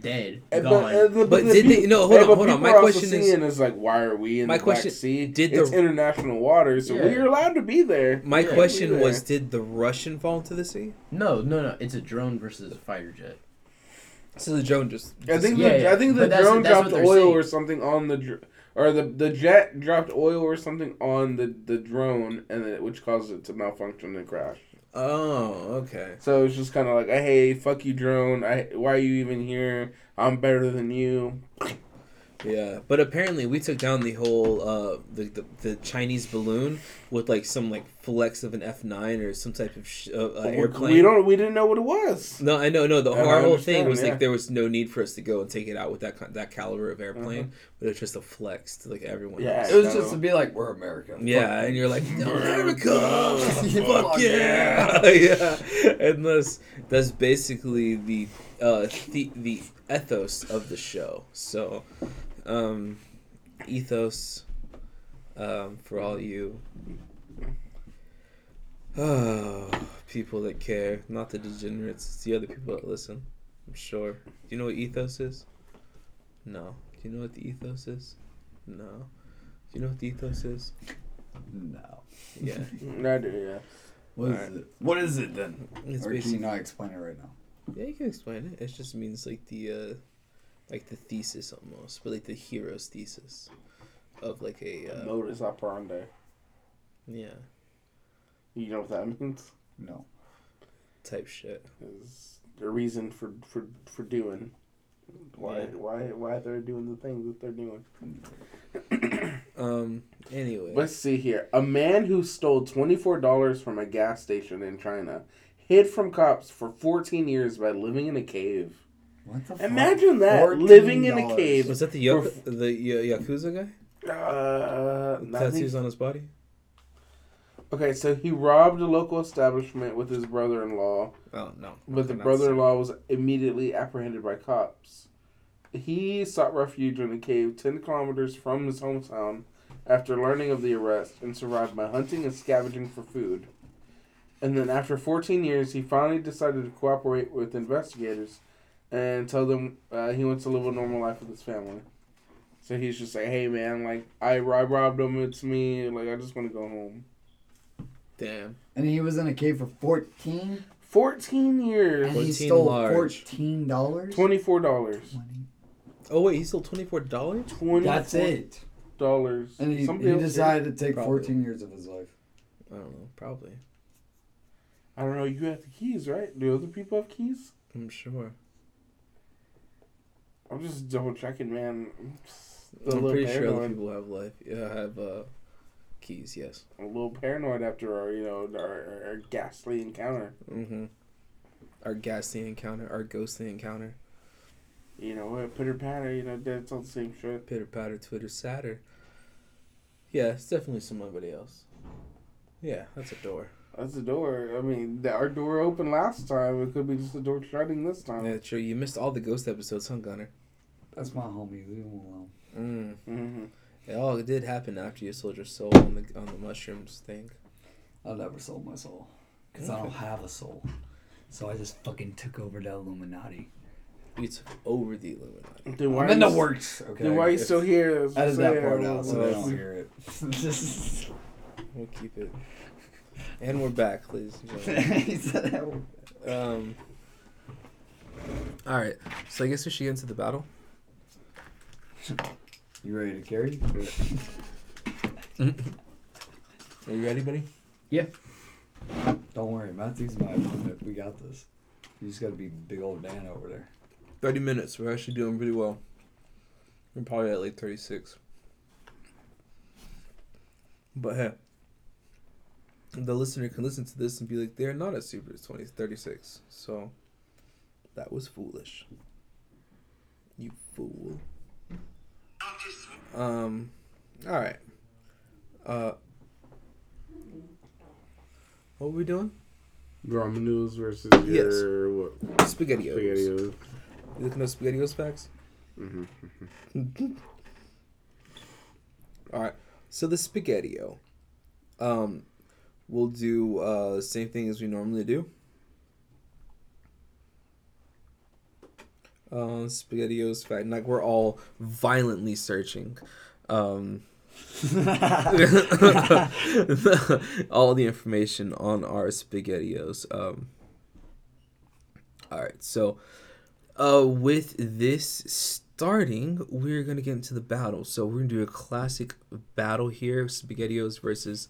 dead, And- gone. But, the- But the did they- no, hold yeah, on, hold on. My are also question is- is like, why are we in My the question- Black Sea? did the- it's international waters, so Yeah. we're allowed to be there. My Yeah, question we was. Did the Russian fall into the sea? no, no, no. It's a drone versus a fighter jet. So the drone just. I think Yeah, the, yeah. I think the drone that's dropped what they're oil saying. or something on the dr- or the the jet dropped oil or something on the the drone and then which caused it to malfunction and crash. Oh, okay. So it's just kind of like, hey, fuck you, drone. I why are you even here? I'm better than you. Yeah, but apparently we took down the whole uh the, the the Chinese balloon with like some like flex of an F nine or some type of sh- uh, uh, airplane. We don't. We didn't know what it was. No, I know, no. The I our whole thing was yeah. like there was no need for us to go and take it out with that that caliber of airplane, but it's just a flex to like everyone. Yeah, else. It was so- just to be like, we're America. Yeah, and you're like, America, Fuck fuck yeah, yeah. And that's that's basically the uh the the ethos of the show. So, um, ethos, um, for all you. Oh, people that care, not the degenerates, it's the other people that listen. I'm sure. Do you know what ethos is? No. Do you know what the ethos is? No. Do you know what the ethos is? No. Yeah. I do. Yeah. What is Alright. it? What is it then? It's or can you not explain it right now? yeah, you can explain it. It just means like the uh, like the thesis almost, but like the hero's thesis of like a uh, Modus operandi. yeah You know what that means? No. type shit. Is the reason for for for doing why Yeah. why why they're doing the things that they're doing. Um. Anyway, Let's see here. A man who stole twenty four dollars from a gas station in China hid from cops for fourteen years by living in a cave. What the fuck? Imagine that living in a cave. was that the for- Yak- the ya- yakuza guy? Uh, With I think- Tattoos on his body. okay, so he robbed a local establishment with his brother in law. Oh no. But the Okay, not brother in law was immediately apprehended by cops. He sought refuge in a cave 10 kilometers from his hometown after learning of the arrest and survived by hunting and scavenging for food. And then after 14 years, he finally decided to cooperate with investigators and tell them uh, he wants to live a normal life with his family. So he's just like, hey man, like, I, I robbed him, it's me, like, I just want to go home. Damn. And he was in a cave for 14? 14 years, And he stole large. $14? $24. Oh wait, he stole twenty four dollars. 24 That's it. dollars. And he, he else decided to take Probably. 14 years of his life. I don't know. Probably. I don't know. You have the keys, right? Do other people have keys? I'm sure. I'm just double checking, man. I'm I'm little pretty sure other people have life. Yeah, have uh, keys. Yes. I'm a little paranoid after our, you know, our, our ghastly encounter. Mm-hmm. Our ghastly encounter, our ghostly encounter, You know what? Pitter patter. You know, that's all the same shit. pitter patter, Twitter satter. Yeah, it's definitely somebody else. Yeah, that's a door. That's the door. I mean, the, our door opened last time. It could be just the door shutting this time. Yeah, true. You missed all the ghost episodes, huh, Gunner? That's my homie. Leave him alone. Mm. Mm-hmm. It all did happen after you sold your soul on the on the mushrooms thing. I never sold my soul. Because I don't have a soul. So I just fucking took over the Illuminati. You took over the Illuminati. Then why I'm in are the you- works. Okay. Then why are you still here? Let's Edit just that say, part out so they don't hear it. We'll keep it. And we're back, ladies and gentlemen. he said that. Um. All right, so I guess we should get into the battle. You ready to carry? Are you ready, buddy? Yeah. Don't worry, Matthew's my opponent. We got this. You just gotta be big old Dan over there. Thirty minutes. We're actually doing pretty well. We're probably at like thirty-six. But hey, the listener can listen to this and be like, they're not at super 20, 36. So that was foolish. You fool. Um. All right. Uh. What were we doing? Ramen noodles versus Yes. your what? Spaghettios. Spaghettios. You looking at Spaghettios facts? Mm-hmm. All right. So the spaghettio, um, we'll do uh same thing as we normally do. Uh, spaghettios fact like we're all violently searching, um, all the information on our spaghettios. Um, all right, so uh, with this starting, we're gonna get into the battle. So we're gonna do a classic battle here: spaghettios versus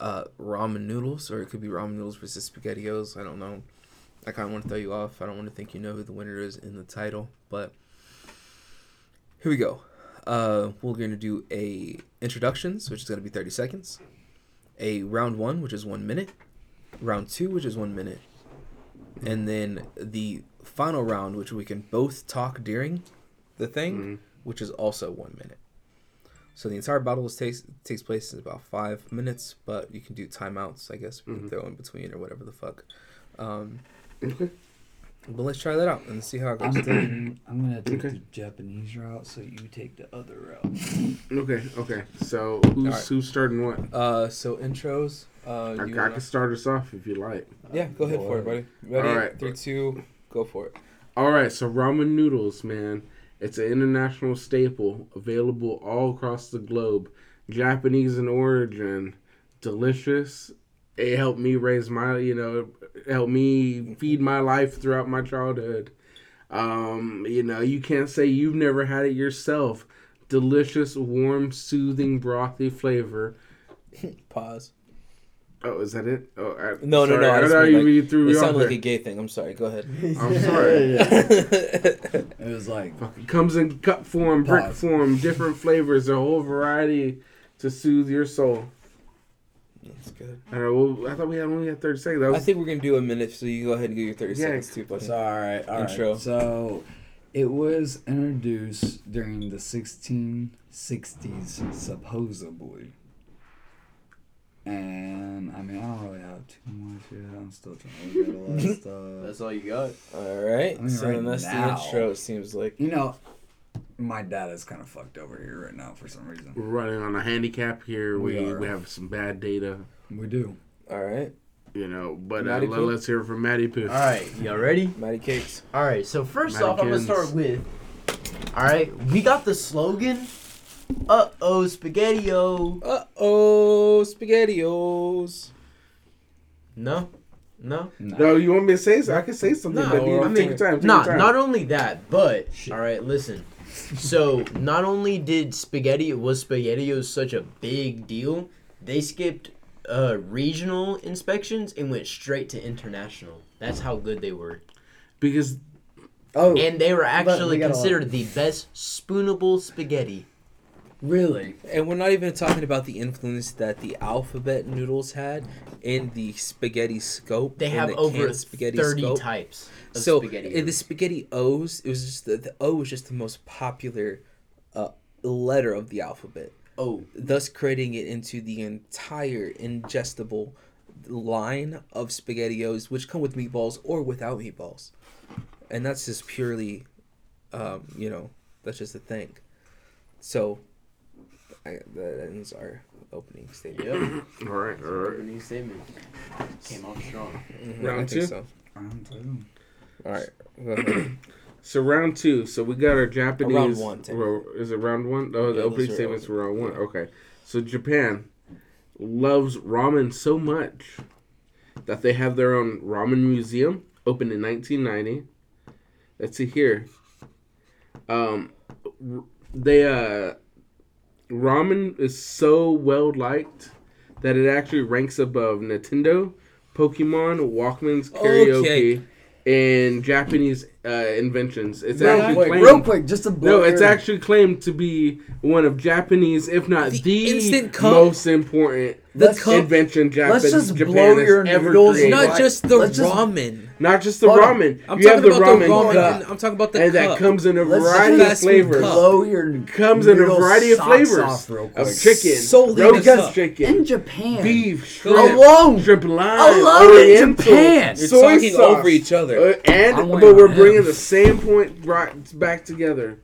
uh, ramen noodles, or it could be ramen noodles versus spaghettios. I don't know. I kind of want to throw you off. I don't want to think you know who the winner is in the title, but here we go. Uh, we're gonna do a introductions, which is gonna be thirty seconds. a round one, which is one minute, round two, which is one minute, and then the final round, which we can both talk during the thing, Mhm. which is also one minute. So the entire battle is takes takes place in about five minutes, but you can do timeouts, I guess, we can Mhm. throw in between or whatever the fuck. Um, Okay. but let's try that out and see how it goes. I'm. I'm gonna take Okay. the Japanese route, so you take the other route. Okay. Okay. So who's Alright. who's starting what? Uh, so intros. Uh, I, you I wanna- can start us off if you like. yeah, go ahead for it, buddy. Ready? All right. Three, two, go for it. All right, so ramen noodles, man. It's an international staple, available all across the globe. Japanese in origin, delicious. It helped me raise my, you know, helped me feed my life throughout my childhood. Um, you know, you can't say you've never had it yourself. Delicious, warm, soothing, brothy flavor. Pause. Oh, is that it? Oh, I, No, no, sorry, no, I I just thought meant, you, like, you threw It me off sounded like there. a gay thing. I'm sorry. Go ahead. I'm sorry. It was like Fucking comes in cup form, brick Pause. form, different flavors, a whole variety to soothe your soul. That's good. I don't know. Well, I thought we had only had thirty seconds. That was, I think we're gonna do a minute, so you go ahead and get your 30 Yeah. seconds too, buddy. It's all right. All right. Intro. So, it was introduced during the 1660s, supposedly. And I mean, I don't really have too much yet. I'm still trying to look at a lot of stuff. That's all you got. All right. I mean, so right then that's now- the intro. It seems like. You know, my dad is kind of fucked over here right now for some reason. we're running on a handicap here. We We are. we have some bad data, We do. All right. you know. But uh, Matty let, us hear it from Maddie Poo. All right, y'all ready? Maddie Cakes. All right. So first off, I'm gonna start with. All right, we got the slogan. Uh oh, spaghetti-o. Uh oh, SpaghettiOs. No, no. No, you want me to say so? I can say something. No, but you I take your time. Take Not your time. not only that, but Shit. all right, listen. So not only did spaghetti was spaghettios such a big deal, they skipped uh, regional inspections and went straight to international. That's how good they were, because Oh, and they were actually we got a lot. considered the best spoonable spaghetti. Really? And we're not even talking about the influence that the alphabet noodles had in the spaghetti scope. They have the over spaghetti thirty scope. types of so spaghetti. in the spaghetti O's, it was just the, the O was just the most popular uh, letter of the alphabet, oh, thus creating it into the entire ingestible line of spaghettios, which come with meatballs or without meatballs, and that's just purely, um, you know, that's just a thing. So, I, that ends our opening statement. yep. all right, all right. Opening statement came off strong. Mhm, Round two? So. Round two. All right. So round two. So we got our Japanese. round one, ro- is it round one? Oh, Yeah, the those opening statements were round one. yeah. Okay. So Japan loves ramen so much that they have their own ramen museum opened in 1990. Let's see here. Um, they uh, ramen is so well liked that it actually ranks above Nintendo, Pokemon, Walkman's karaoke, and Japanese uh, inventions. It's Real actually quick, claimed, real quick, just to blow No, it's your- actually claimed to be one of Japanese, if not The the, instant most important The Let's- cup, invention Japan, let's just Japan blow has your ever noodles created. not just the let's just- ramen. Not just the ramen. I'm you have the about the ramen ramen. cup, and I'm talking about the and cup. that comes in a Let's variety of fast food flavors. cup. blow your Comes in a variety of flavors off real quick. of chicken, Solely roast chicken, in Japan, beef, shrimp, alone, shrimp lime, alone in oriental, Japan. You're soy talking sauce. over each other. Uh, and but we're on bringing the same point right back together.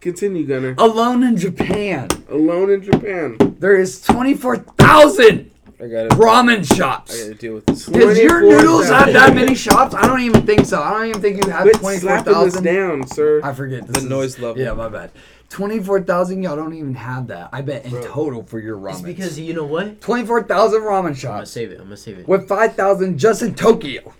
Continue, Gunner. alone in Japan, Alone in Japan. there is twenty four thousand I gotta, ramen shops. I gotta deal with this. Does your noodles have that many shops? I don't even think so. I don't even think you have Quit twenty four slapping this down, sir. I forget this The is- noise level. Yeah, my bad. Twenty four thousand. Y'all don't even have that. I bet in Bro. total for your ramen. It's because you know what? twenty four thousand ramen shops. I'm gonna save it. I'm gonna save it. with five thousand just in Tokyo.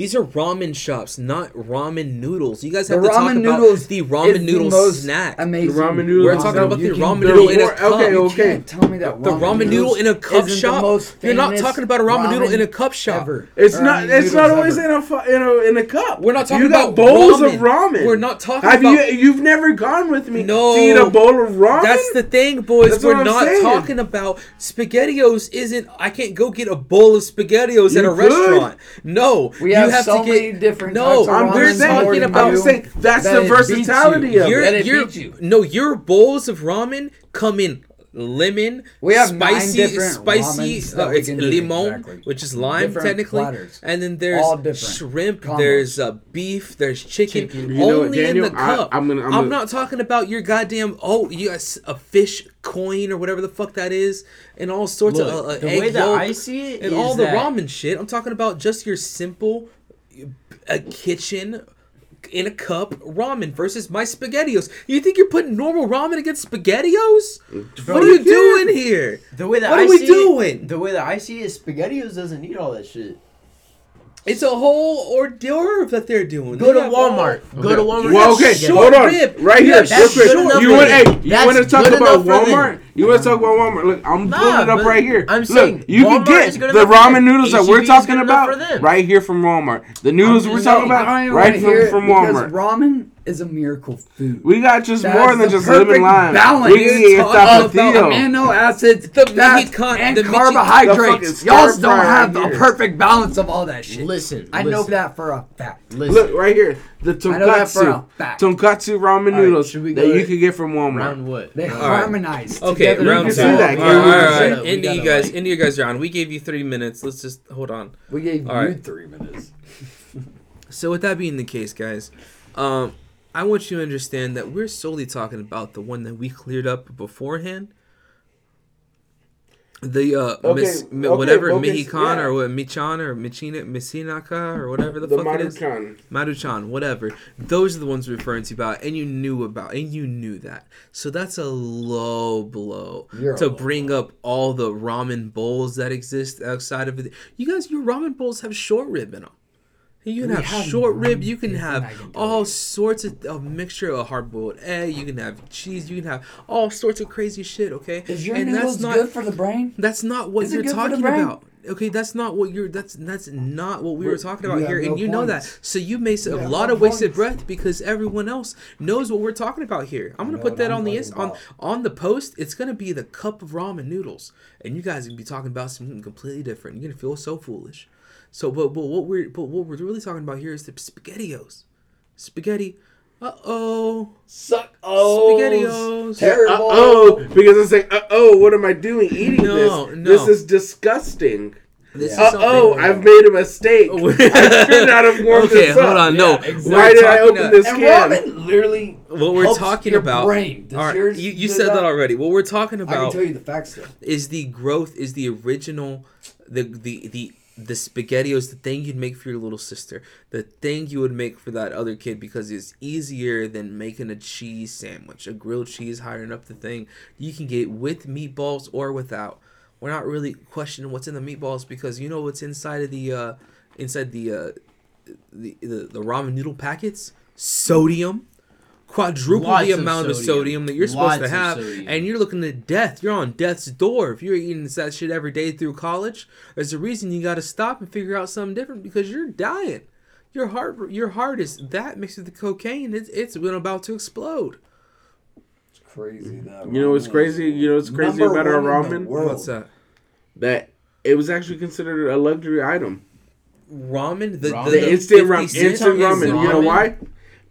These are ramen shops, not ramen noodles. You guys The have to talk ramen about noodles the ramen is noodle the snack. Amazing. The ramen noodles We're talking about you the ramen noodle in a cup. okay, You okay. can't tell me that The ramen noodle in a cup shop. You're not talking about a ramen, noodle in a cup shop. ever. It's Or not. It's not always ever. in a fu- in a in a cup. We're not talking you got about bowls ramen. of ramen. We're not talking Have about. you? You've never gone with me No. to eat a bowl of ramen. That's the thing, boys. That's We're what I'm not saying. talking about spaghettios. Isn't I can't go get a bowl of spaghettios at a could. restaurant. No, We you have, have so to many get. different No, types of I'm ramen just saying. talking about- I'm saying that's that the it you. versatility of Your, it. That it your, beats you. no, your bowls of ramen come in lemon, We have nine spicy, different spicy. Uh, it's can limon, exactly. which is lime Different technically, platters. and then there's shrimp. combos. There's uh, beef. There's chicken. Chicken. You know what, Only Daniel? in the cup. I'm gonna- I'm I'm gonna- not talking about your goddamn. Oh, you got a fish coin or whatever the fuck that is, and all sorts Look, of uh, uh, the egg way that yolk I see it and is all the that- ramen shit. I'm talking about just your simple, a kitchen. In a cup, ramen versus my spaghettios. You think you're putting normal ramen against spaghettios? What are you doing here? The way that What I are we see doing? The way that I see it, SpaghettiOs doesn't need all that shit. It's a whole hors d'oeuvre that they're doing. Go They to have all- Walmart. Go to Walmart. Well, okay, hold on. rib. Right here, real that's quick. good enough You want, them. hey, you want to talk about enough for them. Walmart? You want to talk about Walmart? Look, I'm Nah, pulling it up right here. I'm Look, saying you can Walmart is get the ramen noodles that we're talking good enough for about right here from Walmart. The noodles we're talking about right wanna from, it from because Walmart. Ramen is a miracle food. We got just That's more than just perfect lemon lime. balance. We can get You're talking tapatio. about amino acids, The fats, Mexican- and the Mexi- the carbohydrates. fucking Y'all don't have right a perfect balance of all that shit. Listen, I know that for a fact. Listen, Look right here, the I know that for tonkatsu, tonkatsu ramen noodles should we that you to can get from Walmart. round what? They Round- right. harmonize. Okay, together. round two. see All that, right, Gary. all We right, gotta- all right. we Into you guys, like- into you guys are on. We gave you three minutes. Let's just hold on. We gave you three minutes. So with that being the case, guys, um, I want you to understand that we're solely talking about the one that we cleared up beforehand. The uh, Okay, Miss, okay, whatever okay, Mexicana yeah. or what Michan or Michina Messinaka or whatever the, The fuck it is. Maruchan. Maruchan, whatever. Those are the ones we're referring to about, and you knew about, and you knew that. So that's a low blow You're to bring up all the ramen bowls that exist outside of it. You guys, your ramen bowls have short rib in them. You can have, have short rib. You can have I can tell all sorts of a mixture of hard boiled egg. You can have cheese. You can have all sorts of crazy shit. Okay, Is your and noodles that's not good for the brain? that's not what Is you're good for the talking about. Okay, that's not what you're. That's that's not what we were We're- talking about here, and no you know that. So you made a lot no of wasted points. breath because everyone else knows what we're talking about here. I'm gonna know put that I'm on the on on the post. It's gonna be the cup of ramen noodles, and you guys are gonna be talking about something completely different. You're gonna feel so foolish. So, but but what we're but what we're really talking about here is the spaghettios, spaghetti. Uh oh, Suck. Oh, spaghettios. Terrible. Uh oh, because it's like, uh oh, what am I doing eating No, this? no. This is disgusting. This Yeah. is Uh oh, I've made a mistake. I should not have warmed okay, this hold on. No, Yeah, exactly. Why did I open a- this And can? ramen literally What we're helps talking your about. brain. Does all right, yours you, you said that? already. What we're talking about. I can about tell you the facts though. is the growth, is the original, the the the the spaghettios, the thing you'd make for your little sister, the thing you would make for that other kid because it's easier than making a cheese sandwich, a grilled cheese, hiring up the thing. You can get with meatballs or without. We're not really questioning what's in the meatballs because you know what's inside of the uh inside the uh the the, the ramen noodle packets? Sodium. Quadruple Lots the amount of sodium. sodium that you're supposed Lots to have, and you're looking at death. You're on death's door if you're eating that shit every day through college. There's a reason you got to stop and figure out something different because you're dying. Your heart, your heart is that mixed with the cocaine. It's it's been about to explode. It's crazy that. You know what's ramen crazy? You know what's crazy about our one in the ramen? What's that? That it was actually considered a luxury item. Ramen, the, Ramen? the, The, the instant 50 ramen, instant is ramen. You know why?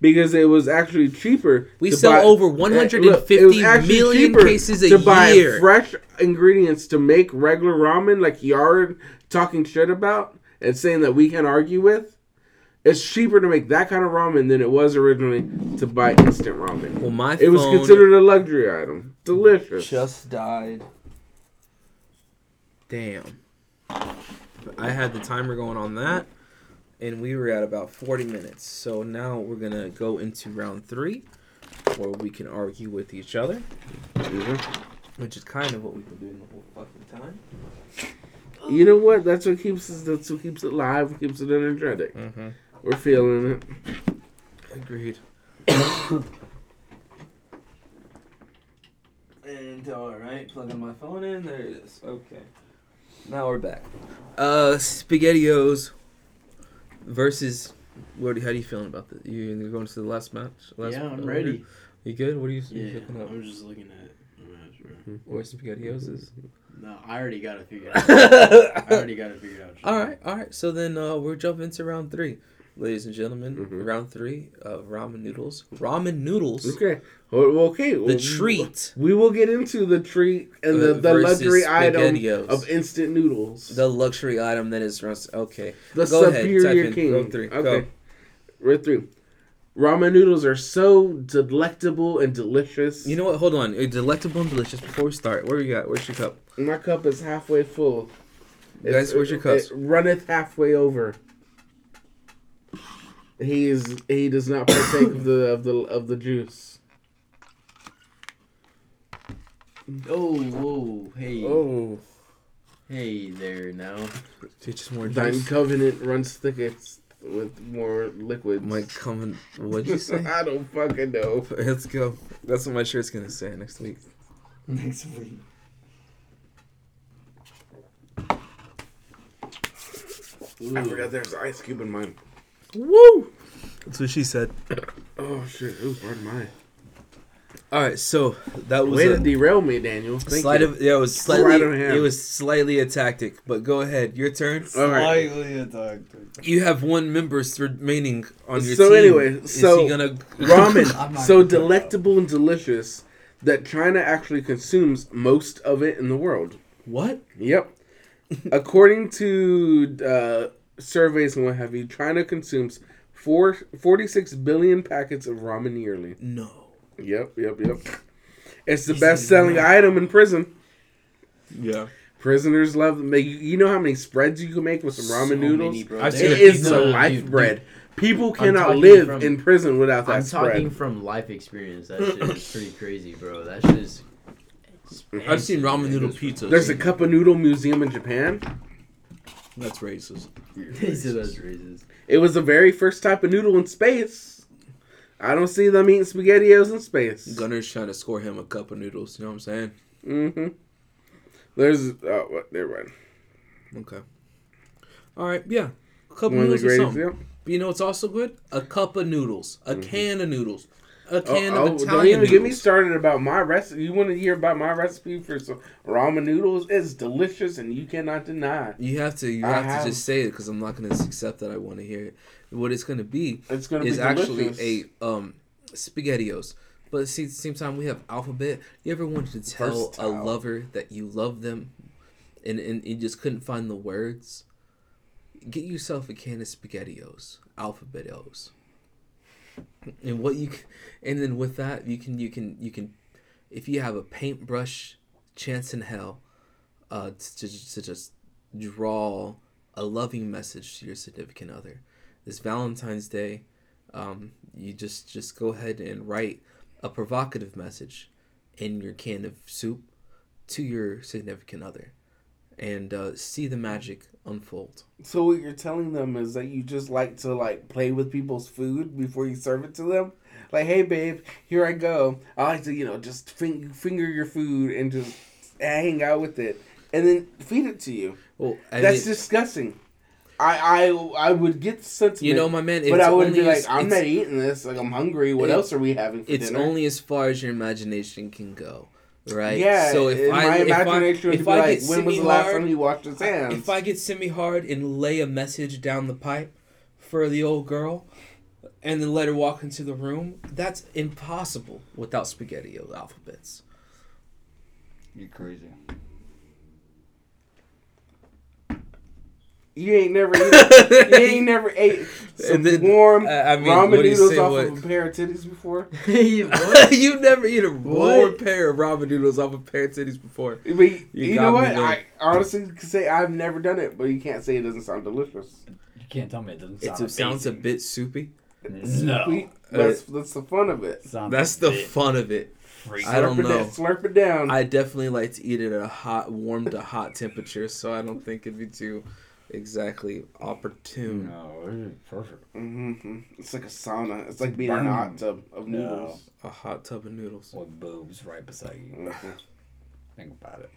Because it was actually cheaper. We to sell buy- over Eh, look, 150 it million cases a to buy year. fresh ingredients to make regular ramen, like Yard talking shit about and saying that we can argue with. It's cheaper to make that kind of ramen than it was originally to buy instant ramen. Well, my It was considered a luxury item. Delicious. Just died. Damn. I had the timer going on that, and we were at about 40 minutes. So now we're going to go into round three, where we can argue with each other, Mhm. which is kind of what we've been doing the whole fucking time. You know what? That's what keeps us. That's what keeps it live. Keeps it energetic. Mm-hmm. We're feeling it. Agreed. and all right, plugging my phone in. There it is. Okay. Now we're back. Uh, Spaghettios versus. What? How do you feeling about this? You you're going to the last match? Last yeah, I'm ready. You good? What are you, you Yeah, looking up? I'm just looking at the match, bro. Where Spaghettios is? No, I already got it figured out. I already got it figured out. All right, all right. So then uh, we're jumping into round three, ladies and gentlemen. Mhm. Round three of ramen noodles. Ramen noodles. Okay. Well, okay. The well, treat. We will get into the treat and the, the luxury item of instant noodles. The luxury item that is round- okay. The Go ahead, superior in king. row three. Okay. Go. Row three. Ramen noodles are so delectable and delicious. You know what? Hold on. Delectable and delicious. Before we start, where you got? Where's your cup? My cup is halfway full. Guys, where's your cup? It runneth halfway over. He is. He does not partake of the of the of the juice. Oh, whoa, hey, Oh, hey there now. teach us more. Thine Juice. covenant runs thickets with more liquids. My coming. What'd you say? I don't fucking know. Let's go. That's what my shirt's gonna say next week. Next week. Ooh. I forgot there's an ice cube in mine. Woo! That's what she said. Oh shit! Ooh, pardon my. All right, so that was Way a to derail me, Daniel. Thank slight you. of yeah. It was Sleight slightly. of hand. It was slightly a tactic, but go ahead. Your turn. All right. Slightly attacked. You have one member remaining on your So team. anyway, Is so- he gonna I'm Ramen, not so gonna put it delectable and delicious that China actually consumes most of it in the world. what? Yep. According to uh, surveys and what have you, China consumes four, 46 billion packets of ramen yearly. No. Yep, yep, yep. It's the best selling item in prison. Yeah. Prisoners love them. Make- You know how many spreads you can make with some ramen So noodles? many, bro. I've There seen a is pizza- the people- life dude, bread. People cannot talking live from- in prison without that I'm spread. talking from life experience. That shit is pretty crazy, bro. That shit is. I've seen ramen noodle pizza. pizzas. There's a cup of noodle museum in Japan. That's racist. He said that's racist. It was the very first type of noodle in space. I don't see them eating spaghettios in space. Gunner's trying to score him a cup of noodles. You know what I'm saying? Mm-hmm. There's oh, what? Never mind. Okay. All right. Yeah. A cup of One of the noodles is greatest. something. Yeah. But you know what's also good? A cup of noodles. A can of noodles. A Oh, can oh, of don't Italian even get me started about my recipe. You want to hear about my recipe for some ramen noodles? It's delicious, and you cannot deny. You have to. You have, have- to just say it because I'm not going to accept that. I want to hear it. What it's going to be It's gonna is be actually a um spaghettios. But see, at the same time, we have alphabet. You ever wanted to tell a lover that you love them, and and you just couldn't find the words? Get yourself a can of spaghettios, alphabetos. And what you, and then with that you can you can you can, if you have a paintbrush, chance in hell, uh, to, to just draw a loving message to your significant other. This Valentine's Day, um, you just just go ahead and write a provocative message in your can of soup to your significant other, and uh, see the magic unfold. So what you're telling them is that you just like to like play with people's food before you serve it to them. Like, hey babe, here I go. I like to you know just fing- finger your food and just hang out with it, and then feed it to you. Well, That's mean, disgusting. I I I would get the sentiment. you know, my man. It's but I wouldn't be like, as- I'm not eating this. Like, I'm hungry. What it- else are we having for dinner? It's dinner? only as far as your imagination can go, right? yeah. So if and I my if I, imagination would if be I like, get when was semi the last hard, time he washed his hands? if I get semi hard and lay a message down the pipe for the old girl, and then let her walk into the room, that's impossible without spaghetti alphabets. You're crazy. You ain't never eaten, you ain't never ate some And then, warm uh, I mean, ramen what noodles say, off what- of a pair of titties before. Hey, what? you never eat a warm pair of ramen noodles off a pair of titties before. But you, You know got me what? going. I honestly can say I've never done it, but you can't say it doesn't sound delicious. You can't tell me it doesn't Sound It sounds a bit soupy. No. Sweet. That's that's the fun of it. Sounds That's the bit fun of it. freak. I don't Slurp it know. down- Slurp it down. I definitely like to eat it at a hot, warm to hot temperature, so I don't think it'd be too exactly opportune. No, it's perfect. hmm It's like a sauna. It's like being in a hot tub of No. noodles. A hot tub of noodles. With boobs right beside you. Think about it.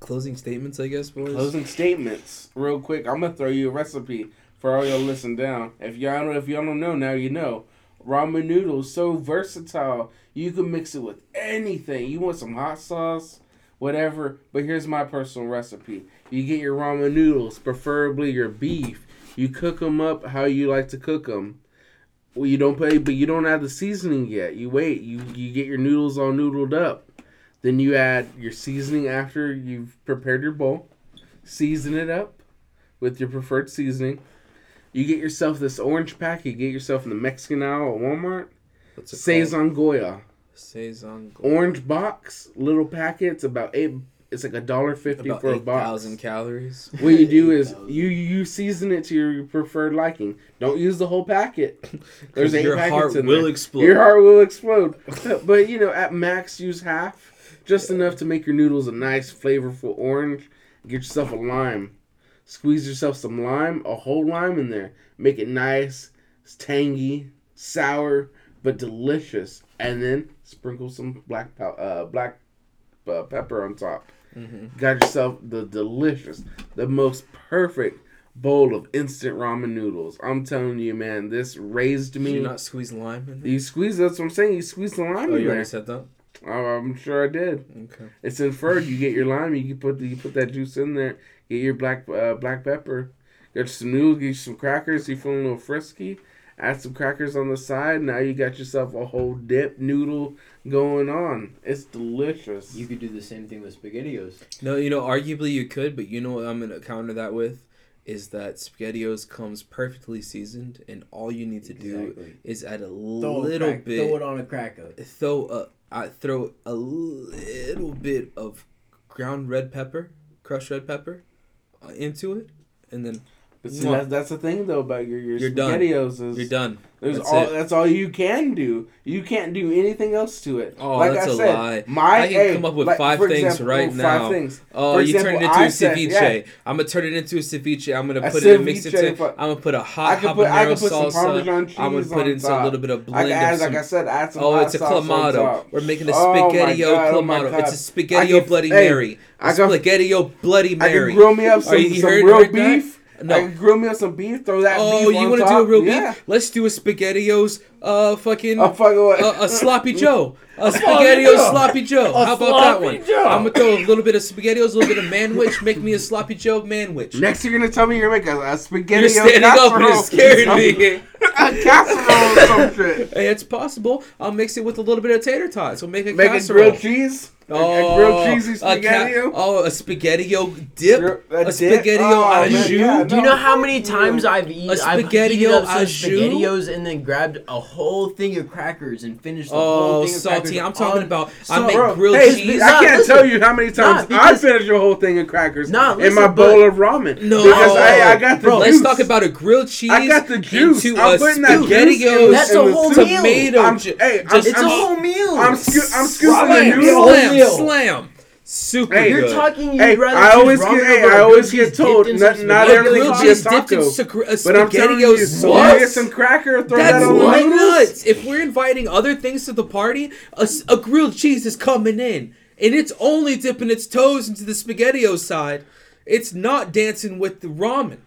Closing statements, I guess, boys. Closing statements, real quick. I'm gonna throw you a recipe for all y'all listen down. If y'all don't, if y'all don't know now, you know. Ramen noodles so versatile. You can mix it with anything. You want some hot sauce, whatever. But here's my personal recipe. You get your ramen noodles, preferably your beef. You cook them up how you like to cook them. Well, you don't put, but you don't add the seasoning yet. You wait. You you get your noodles all noodled up. Then you add your seasoning after you've prepared your bowl. Season it up with your preferred seasoning. You get yourself this orange pack. You get yourself in the Mexican aisle at Walmart. What's it called? Sazón Goya orange box, little packets. About eight. It's like a dollar fifty for a eight box. thousand calories. What you do is you you season it to your preferred liking. Don't use the whole packet. There's eight Your packets heart in will there. explode. Your heart will explode. but you know, at max, use half, just enough to make your noodles a nice, flavorful orange. Get yourself a lime. Squeeze yourself some lime, a whole lime in there. Make it nice, tangy, sour, but delicious. And then sprinkle some black pow- uh, black uh, pepper on top. Mhm. Got yourself the delicious, the most perfect bowl of instant ramen noodles. I'm telling you, man, this raised Did me. you not squeeze lime in there? You squeeze. That's what I'm saying. You squeeze the lime Oh, in you there. already said that. Oh, I'm sure I did. Okay. It's inferred. You get your lime. You put the, you put that juice in there. Get your black uh, black pepper. Get some noodles. Get some crackers. You feeling a little frisky. Add some crackers on the side. Now you got yourself a whole dip noodle going on. It's delicious. You could do the same thing with SpaghettiOs. No, you know, arguably you could, but you know what I'm gonna counter that with is that SpaghettiOs comes perfectly seasoned, and all you need to do is add a Throw a little crack- bit. Throw it on a cracker. throw a I throw a little bit of ground red pepper, crushed red pepper, uh, into it, and then But see, that's, that's the thing though about your your You're done. spaghettios is you're done. There's That's all it. that's all you can do. You can't do anything else to it. Oh, like that's I a said, lie. My I can hey, come up with like, five things example, right five now. things. Oh, For you example, turn it into I a said- ceviche. yeah. I'm gonna turn it into a ceviche. I'm gonna A put it mix it. I'm gonna put a hot put I habanero put some salsa. Parmesan cheese I'm gonna put in some little bit of I blend add, of like. I said, add some Oh, it's a clamato. We're making a Oh spaghetti God, oh clamato. It's a spaghetti I Bloody Mary. A I spaghetti Bloody mary. I could grill me up some, Are you- you some heard- real beef. No. I could grill me up some beef. Throw that Oh, beef you want to do a real beef? Let's do a SpaghettiOs, uh, fucking, fuck what? a, a sloppy Joe, a SpaghettiOs sloppy Joe. A How about that one? Joe. I'm gonna throw a little bit of SpaghettiOs, a little bit of manwich, make me a sloppy Joe manwich. Next, you're gonna tell me you're making a, a spaghetti. You're standing up and it scared me. a casserole or some shit. Hey, it's possible. I'll mix it with a little bit of tater tots. We'll make a Make a casserole. grilled cheese. A- Oh, a grilled cheesy a ca- spaghetti. oh, a spaghettio dip. Grill- A, dip? spaghettio Oh, au jus. yeah, Do you know how fuck many you. times I've eaten? A I've spaghettio heated up some au spaghettios and then grabbed a whole thing of crackers and finished the whole Oh, thing of salty. crackers I'm talking on- about. I So- make Bro, grilled hey, cheese. I can't listen. tell you how many times Nah, I finished your whole thing of crackers Nah, in listen, my but- bowl of ramen. No, because I, I got the Bro, juice. let's talk about a grilled cheese. I got the juice. Into I'm a putting that juice in. That's a whole meal. tomato. Hey, It's a I'm, whole meal. I'm, scooping the Slam, noodles. slam, meal. slam. Super Hey, You're good. talking. You'd Hey, rather I always get- hey, over I a always get told dipped in not- some not a spaghetti. everything grilled should be a cheese dipped in taco. suc- a But I'm uh, telling you, spaghettios. What? get some cracker, throw That's that on the why nuts. If we're inviting other things to the party, a grilled cheese is coming in, and it's only dipping its toes into the spaghettios side. It's not dancing with the ramen.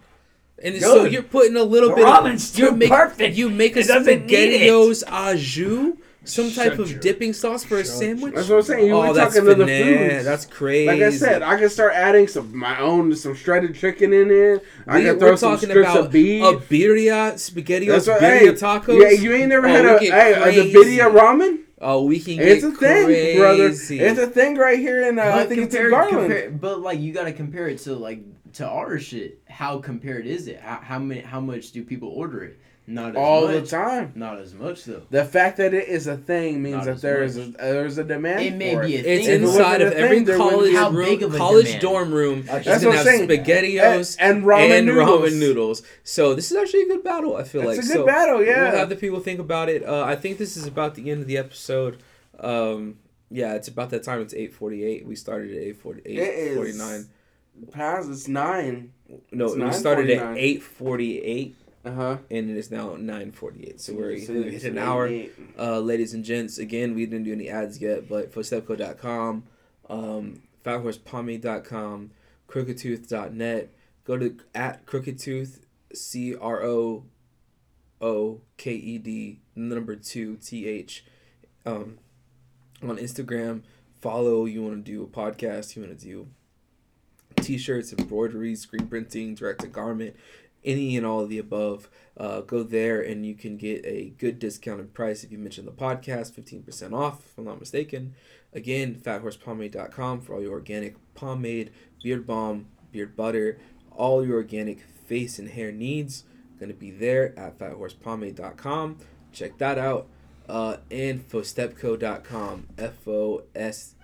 And so you're putting a little The bit. ramen's of, you too make, perfect. You make a It doesn't need it. spaghettios au jus, some type Shut of your- dipping sauce for a shut sandwich. That's what I'm saying. You oh, were that's talking to the finesse. foods. That's crazy. Like I said, I can start adding some my own some shredded chicken in it. I we, can throw we're some talking strips about of beef. a birria, spaghettios, That's what, birria hey, tacos. Yeah, you ain't never Oh, had we a get hey, a crazy. birria ramen. Oh, we can It's get a thing, crazy. brother. It's a thing right here in uh, I But think it's in compare- Garland. compare- but like you gotta compare it to like to our shit. How compared is it? How, how many? How much do people order it? Not as all much. the time. Not as much though. The fact that it is a thing means Not that as there is a, much. there's a demand. It may for be a it. thing. It's inside of every thing, college How room, big of a college demand? dorm room. That's what I'm saying. spaghettios and, and ramen and noodles. ramen noodles. So this is actually a good battle. I feel It's like a good so battle, yeah. We'll have the people think about it. Uh, I think this is about the end of the episode. Um, Yeah, it's about that time. It's eight forty eight. We started at eight forty It eight is forty nine. Past it's nine. No, it's we started at eight forty eight, Uh huh. and it is now nine forty eight. So we're it's hit an hour. Uh, ladies and gents, again, we didn't do any ads yet, but fostepco.com, um, fathorsepomade.com, crookedtooth.net. Go to at crookedtooth, C R O O K E D, number two, T H, um, on Instagram. Follow, you want to do a podcast, you want to do t shirts, embroidery, screen printing, direct to garment, any and all of the above uh, go there and you can get a good discounted price. If you mention the podcast 15% off if i'm not mistaken. Again fathorsepomade.com for all your organic pomade beard balm beard butter all your organic face and hair needs. Going to be there at fathorsepomade.com check that out uh, and fostepco.com f-o-s-t-e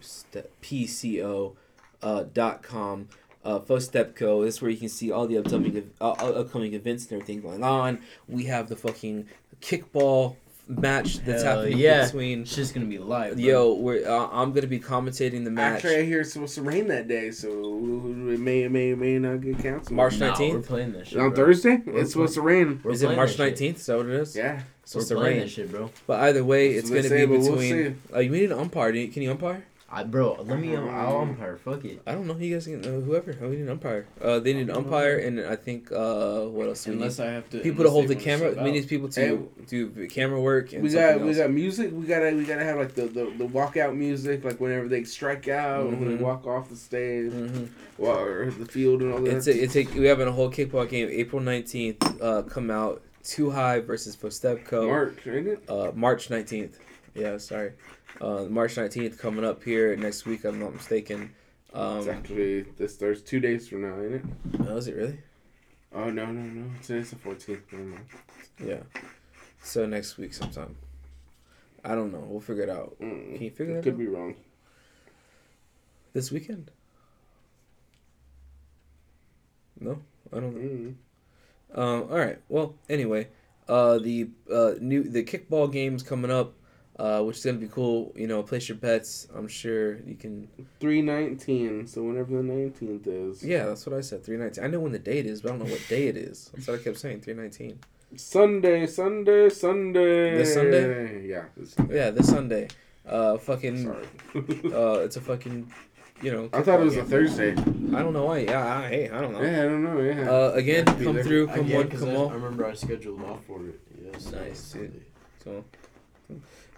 Ste- P-C-O uh, dot com. Uh, Fostepco. This is where you can see all the upcoming uh, uh, upcoming events and everything going on. We have the fucking kickball match that's Hell happening yeah. between. It's just gonna be live. bro. Yo, we're uh, I'm gonna be commentating the match Actually, I hear it's supposed to rain that day, so it may it may it may not get canceled. March Nah, 19th? we're playing this shit. on bro. Thursday. We're It's supposed to rain. We're Is it March nineteenth? Is that what it is? Yeah. It's We're supposed to rain. this shit, bro. But either way, That's it's gonna they be say, but we'll between. uh, you need an umpire. Can you umpire? I bro, let me. Um, I'll umpire. Fuck it. I don't know. You guys can uh, whoever. Oh, we need an umpire. Uh, they need an umpire, and I think uh, what else? do we need? Unless I have to. people to hold the camera. sub We need people to Hey, do the camera work and We something got we got music. We gotta we gotta have like the the, the walkout music, like whenever they strike out and when they walk off the stage, mm-hmm. or the field and all that. It's a, it's a, we have a whole kickball game April nineteenth. Uh, come out Too High versus Fostepco. March, ain't it? Uh, March nineteenth. Yeah, sorry. Uh, March nineteenth coming up here next week. I'm not mistaken. it's Um, actually this Thursday, two days from now, ain't it? oh, is it really? Oh no no no! Today's the fourteenth. Never mind. Yeah. So next week sometime. I don't know. We'll figure it out. Mm, Can you figure that Could out? be wrong. This weekend? No, I don't know. Mm. Um, all right. Well, anyway, uh, the uh, new the kickball game's coming up, uh, which is gonna be cool. You know, place your bets. I'm sure you can. Three nineteen. So whenever the nineteenth is. Yeah, that's what I said. Three nineteen. I know when the date is, but I don't know what day it is. That's what I kept saying. Three nineteen. Sunday, Sunday, Sunday. This Sunday? Yeah. This Sunday. Yeah, this Sunday. Uh, fucking. Sorry. Uh, it's a fucking. You know. I thought it kickball was a. Thursday. I don't know why. Yeah, I, hey, I don't know. Yeah, I don't know. Yeah. Uh, again, Have to be come there. through, Uh, come yeah, on, 'cause come I, I remember I scheduled them off for it. Yes. Nice, dude. So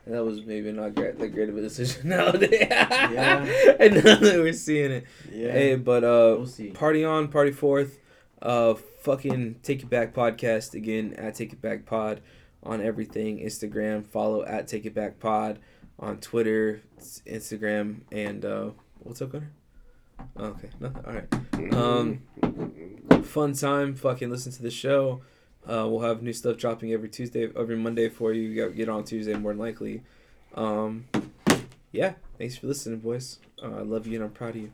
and that was maybe not great, that great of a decision nowadays. Yeah. and now that we're seeing it. Yeah. Hey, but uh, we'll see. party on, party forth. Uh, fucking take it back podcast again at take it back pod on everything. Instagram, follow at take it back pod on Twitter, Instagram, and uh, what's up, Gunner? Oh, okay, nothing. All right. Um, fun time. Fucking listen to the show. Uh, we'll have new stuff dropping every Tuesday, every Monday for you. Get, on Tuesday more than likely. Um, yeah. Thanks for listening, boys. Uh, I love you and I'm proud of you.